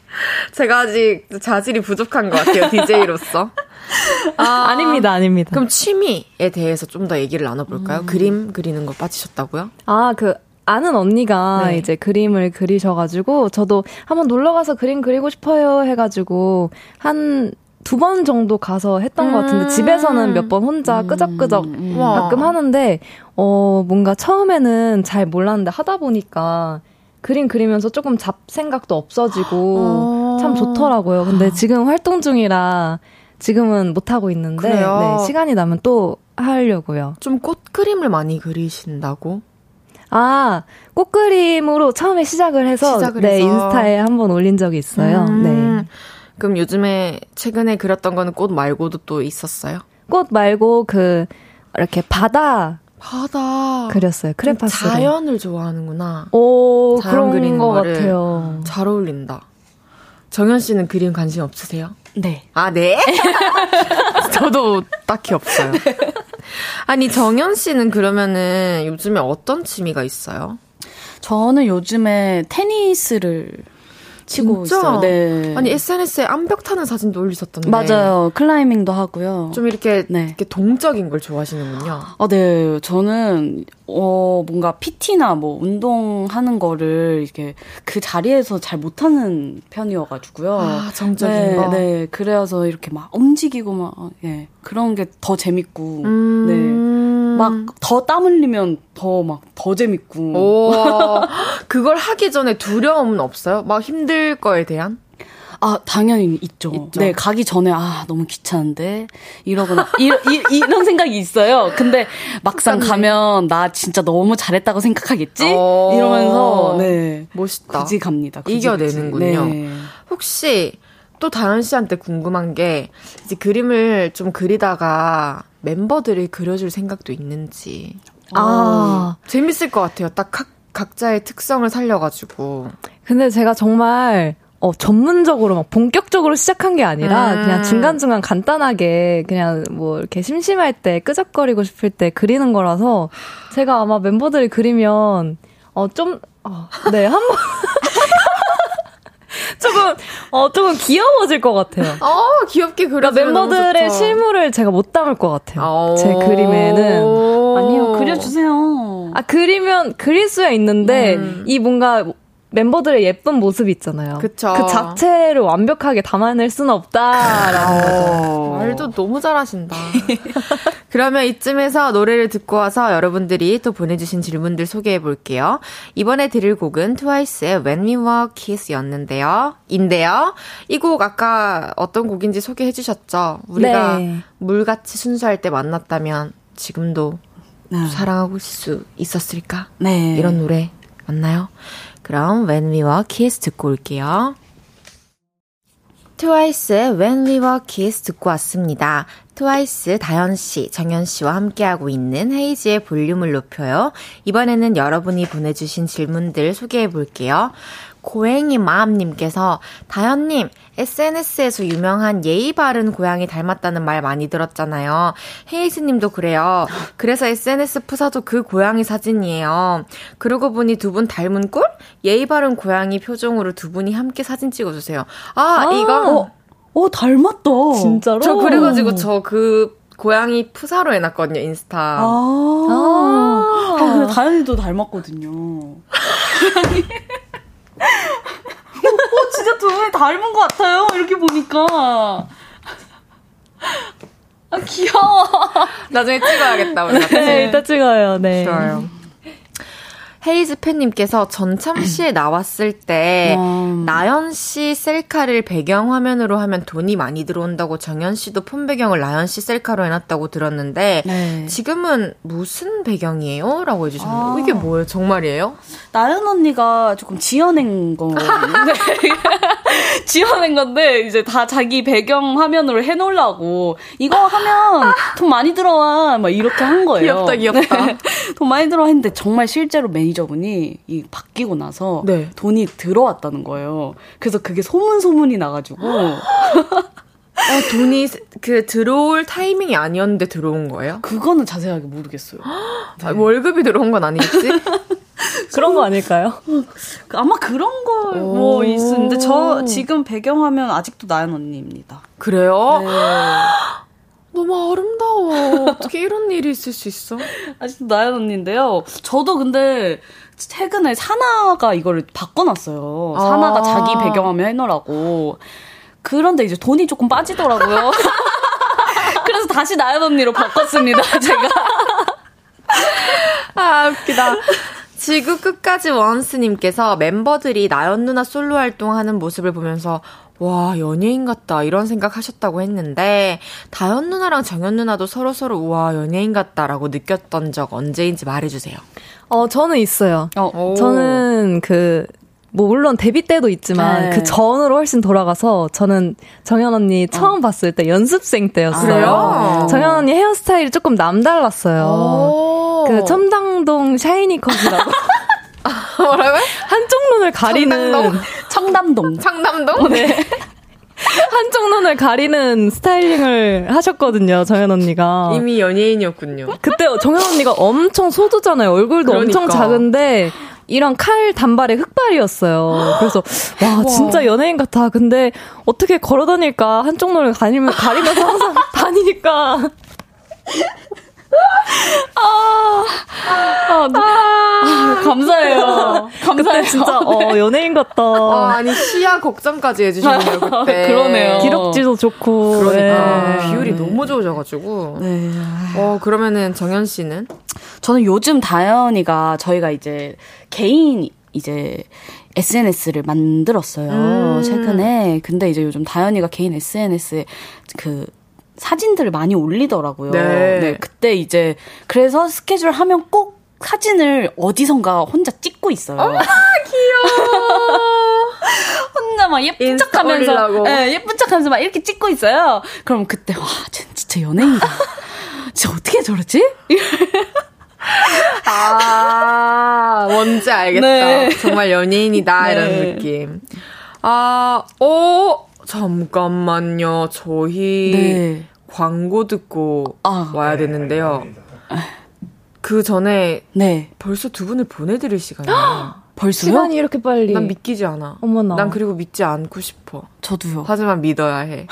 네. 제가 아직 자질이 부족한 것 같아요, DJ로서. *laughs* 아, 아닙니다, 아닙니다. 그럼 취미에 대해서 좀 더 얘기를 나눠볼까요? 음. 그림 그리는 거 빠지셨다고요? 아, 그, 아는 언니가 네. 이제 그림을 그리셔가지고, 저도 한번 놀러 가서 그림 그리고 싶어요 해가지고, 한, 두번 정도 가서 했던 음~ 것 같은데, 집에서는 몇 번 혼자 음. 끄적끄적 음~ 가끔 하는데, 어, 뭔가 처음에는 잘 몰랐는데 하다 보니까, 그림 그리면서 조금 잡생각도 없어지고, 어~ 참 좋더라고요. 근데 지금 활동 중이라, 지금은 못 하고 있는데 네, 시간이 나면 또 하려고요. 좀 꽃 그림을 많이 그리신다고? 아, 꽃 그림으로 처음에 시작을 해서 시작을 네, 해서. 인스타에 한번 올린 적이 있어요. 음. 네. 그럼 요즘에 최근에 그렸던 거는 꽃 말고도 또 있었어요? 꽃 말고 그 이렇게 바다 바다 그렸어요. 크레파스 자연을 좋아하는구나. 오, 그런 그리는 것 같아요. 잘 어울린다. 정현 씨는 그림 관심 없으세요? 네. 아, 네? *laughs* 저도 딱히 없어요. 아니, 정현 씨는 그러면은 요즘에 어떤 취미가 있어요? 저는 요즘에 테니스를 치고 진짜? 있어요. 네. 아니 SNS에 암벽 타는 사진도 올리셨던데. 맞아요. 클라이밍도 하고요. 좀 이렇게 네. 이렇게 동적인 걸 좋아하시는군요. 아, 네. 저는 어 뭔가 PT나 뭐 운동하는 거를 이렇게 그 자리에서 잘 못하는 편이어가지고요. 아, 정적인 네, 거. 네. 그래서 이렇게 막 움직이고 막 예. 그런 게 더 재밌고. 음... 네. 막 더 땀 흘리면 더 막 더 재밌고. 오, 그걸 하기 전에 두려움은 없어요? 막 힘들 거에 대한? 아, 당연히 있죠. 있죠. 네, 가기 전에, 아, 너무 귀찮은데, 이러거나, 이, 이, 이런 생각이 있어요. 근데 막상 가면, 나 진짜 너무 잘했다고 생각하겠지? 어. 이러면서, 네. 멋있다. 굳이 갑니다. 굳이 이겨내는군요. 네. 혹시, 또 다현 씨한테 궁금한 게, 이제 그림을 좀 그리다가, 멤버들이 그려줄 생각도 있는지. 아. 어, 재밌을 것 같아요. 딱 각, 각자의 특성을 살려가지고. 근데 제가 정말, 어, 전문적으로 막 본격적으로 시작한 게 아니라 음. 그냥 중간중간 간단하게 그냥 뭐 이렇게 심심할 때 끄적거리고 싶을 때 그리는 거라서 제가 아마 멤버들이 그리면 어, 좀, 어, 네, 한 번. *laughs* 조금 어 조금 귀여워질 것 같아요. 어 귀엽게 그려. 그러니까 멤버들의 실물을 제가 못 담을 것 같아요. 제 그림에는 아니요 그려주세요. 아 그리면 그릴 수야 있는데 음. 이 뭔가 멤버들의 예쁜 모습 있잖아요. 그쵸. 그 자체를 완벽하게 담아낼 수는 없다라는 거죠. 말도 너무 잘하신다. *laughs* 그러면 이쯤에서 노래를 듣고 와서 여러분들이 또 보내주신 질문들 소개해 볼게요. 이번에 들을 곡은 트와이스의 When We Were Kiss였는데요. 인데요. 이 곡 아까 어떤 곡인지 소개해 주셨죠? 우리가 네. 물같이 순수할 때 만났다면 지금도 네. 사랑하고 있을 수 있었을까? 네. 이런 노래 맞나요? 그럼 When We Were Kiss 듣고 올게요. 트와이스의 When We Were Kiss 듣고 왔습니다. 트와이스 다현 씨, 정현 씨와 함께하고 있는 헤이지의 볼륨을 높여요. 이번에는 여러분이 보내주신 질문들 소개해 볼게요. 고행이 마음님께서 다현님 SNS에서 유명한 예의 바른 고양이 닮았다는 말 많이 들었잖아요. 헤이즈님도 그래요. 그래서 SNS 푸사도 그 고양이 사진이에요. 그러고 보니 두 분 닮은 꼴? 예의 바른 고양이 표정으로 두 분이 함께 사진 찍어주세요. 아, 아 이거 어, 어 닮았다. 진짜로? 저 그래가지고 저그 고양이 푸사로 해놨거든요 인스타. 아, 아. 아 다현이도 닮았거든요. *laughs* 어, 진짜 두 분이 닮은 것 같아요. 이렇게 보니까. 아, 귀여워. 나중에 찍어야겠다, 우리 같이. 네, 이따 찍어요, 네. 좋아요. 헤이즈 팬님께서 전참 씨에 나왔을 때 음. 나연 씨 셀카를 배경 화면으로 하면 돈이 많이 들어온다고 정연 씨도 폰 배경을 나연 씨 셀카로 해놨다고 들었는데 네. 지금은 무슨 배경이에요?라고 해주셨는데 아. 이게 뭐예요? 정말이에요? 나연 언니가 조금 지어낸 거 *laughs* *laughs* 지어낸 건데 이제 다 자기 배경 화면으로 해놓으려고 이거 하면 돈 많이 들어와 막 이렇게 한 거예요. 귀엽다 귀엽다. 네. 돈 많이 들어와 했는데 정말 실제로 매니저 매니저분이 이 바뀌고 나서 네. 돈이 들어왔다는 거예요. 그래서 그게 소문 소문이 나가지고 어, 돈이 그 들어올 타이밍이 아니었는데 들어온 거예요? 그거는 자세하게 모르겠어요. 네. *gasps* 아, 월급이 들어온 건 아니겠지? *laughs* 그런 거 아닐까요? 아마 그런 거뭐 있는데 저 지금 배경화면 아직도 나연 언니입니다. 그래요? 네. 너무 아름다워. 어떻게 이런 일이 있을 수 있어? 아직도 나연 언니인데요. 저도 근데 최근에 사나가 이거를 바꿔놨어요. 아. 사나가 자기 배경화면 해놓으라고. 그런데 이제 돈이 조금 빠지더라고요. *laughs* 그래서 다시 나연 언니로 바꿨습니다, 제가. 아, 웃기다. 지구 끝까지 원스님께서 멤버들이 나연 누나 솔로 활동하는 모습을 보면서 와, 연예인 같다. 이런 생각 하셨다고 했는데, 다현 누나랑 정현 누나도 서로 서로 와, 연예인 같다라고 느꼈던 적 언제인지 말해주세요. 어, 저는 있어요. 어. 저는 그, 뭐 물론 데뷔 때도 있지만 네. 그 전으로 훨씬 돌아가서 저는 정현 언니 처음 어. 봤을 때 연습생 때였어요. 아, 정현 언니 헤어스타일이 조금 남달랐어요. 그 첨당동 샤이니 컷이라고. *laughs* *laughs* 뭐라고요? 한쪽 눈을 가리는 청담동? 청담동. 청담동? 네. *laughs* 한쪽 눈을 가리는 스타일링을 하셨거든요, 정현 언니가. 이미 연예인이었군요. 그때 정현 언니가 엄청 소두잖아요. 얼굴도 그러니까. 엄청 작은데, 이런 칼 단발의 흑발이었어요. 그래서, 와, 진짜 연예인 같아. 근데 어떻게 걸어 다닐까? 한쪽 눈을 가리면, 가리면서 항상 *laughs* 다니니까. 아, 아, 아, 감사해요. 감사해요. 진짜 어 연예인 같다. 아, 아니 시야 걱정까지 해주셨네요 *laughs* 그때. 그러네요. 기록지도 좋고. 그러니까 네. 비율이 너무 좋으셔가지고. 네. 어 그러면은 정현 씨는? 저는 요즘 다현이가 저희가 이제 개인 이제 SNS를 만들었어요. 음. 최근에. 근데 이제 요즘 다현이가 개인 SNS에 그 사진들을 많이 올리더라고요. 네. 네. 그때 이제 그래서 스케줄 하면 꼭 사진을 어디선가 혼자 찍고 있어요. 아, *laughs* 귀여워. *laughs* 혼자 막 예쁜 척 하면서. 네, 예쁜 척 하면서 막 이렇게 찍고 있어요. 그럼 그때, 와, 진짜 연예인이다. *laughs* 진짜 어떻게 저러지? 아, 뭔지 알겠다. 네. 정말 연예인이다, 네. 이런 느낌. 아, 오, 잠깐만요. 저희 네. 광고 듣고 아, 와야 되는데요. 그 전에 네. 벌써 두 분을 보내드릴 시간이에요. *gasps* 벌써요? 시간이 이렇게 빨리. 난 믿기지 않아. 어머나. 난 그리고 믿지 않고 싶어. 저도요. 하지만 믿어야 해.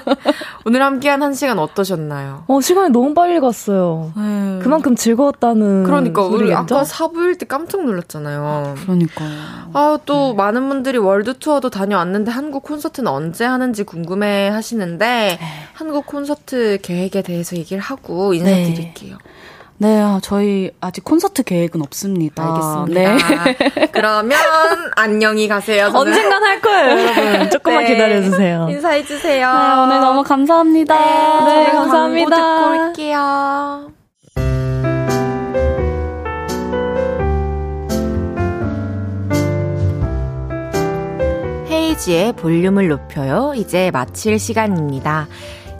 *laughs* 오늘 함께한 한 시간 어떠셨나요? 어, 시간이 너무 빨리 갔어요. 네. 그만큼 즐거웠다는. 그러니까, 우리 아까 사부일 때 깜짝 놀랐잖아요. 그러니까요. 아, 또 네. 많은 분들이 월드 투어도 다녀왔는데 한국 콘서트는 언제 하는지 궁금해 하시는데, 네. 한국 콘서트 계획에 대해서 얘기를 하고 인사드릴게요. 네. 네, 아, 저희 아직 콘서트 계획은 없습니다. 알겠습니다. 네. *laughs* 그러면 안녕히 가세요. 저는. 언젠간 할 거예요, *laughs* 여러분. 조금만 네. 기다려주세요. 인사해주세요. 네, 오늘 너무 감사합니다. 네, 네 감사합니다. 듣고 올게요. 헤이지의 볼륨을 높여요. 이제 마칠 시간입니다.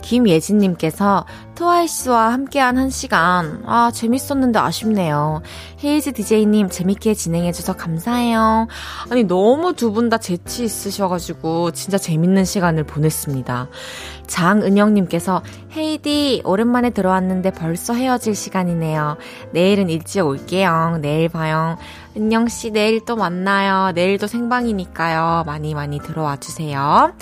김예진님께서 트와이스와 함께한 한 시간, 아, 재밌었는데 아쉽네요. 헤이즈 DJ님 재밌게 진행해줘서 감사해요. 아니, 너무 두 분 다 재치 있으셔가지고, 진짜 재밌는 시간을 보냈습니다. 장은영님께서, 헤이디, 오랜만에 들어왔는데 벌써 헤어질 시간이네요. 내일은 일찍 올게요. 내일 봐요. 은영씨, 내일 또 만나요. 내일도 생방이니까요. 많이 많이 들어와 주세요.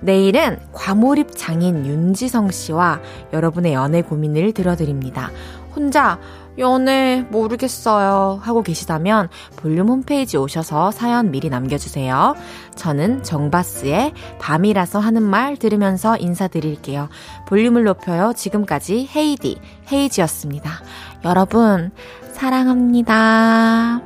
내일은 과몰입 장인 윤지성 씨와 여러분의 연애 고민을 들어드립니다. 혼자 연애 모르겠어요 하고 계시다면 볼륨 홈페이지 오셔서 사연 미리 남겨주세요. 저는 정바스의 밤이라서 하는 말 들으면서 인사드릴게요. 볼륨을 높여요. 지금까지 헤이디, 헤이지였습니다. 여러분, 사랑합니다.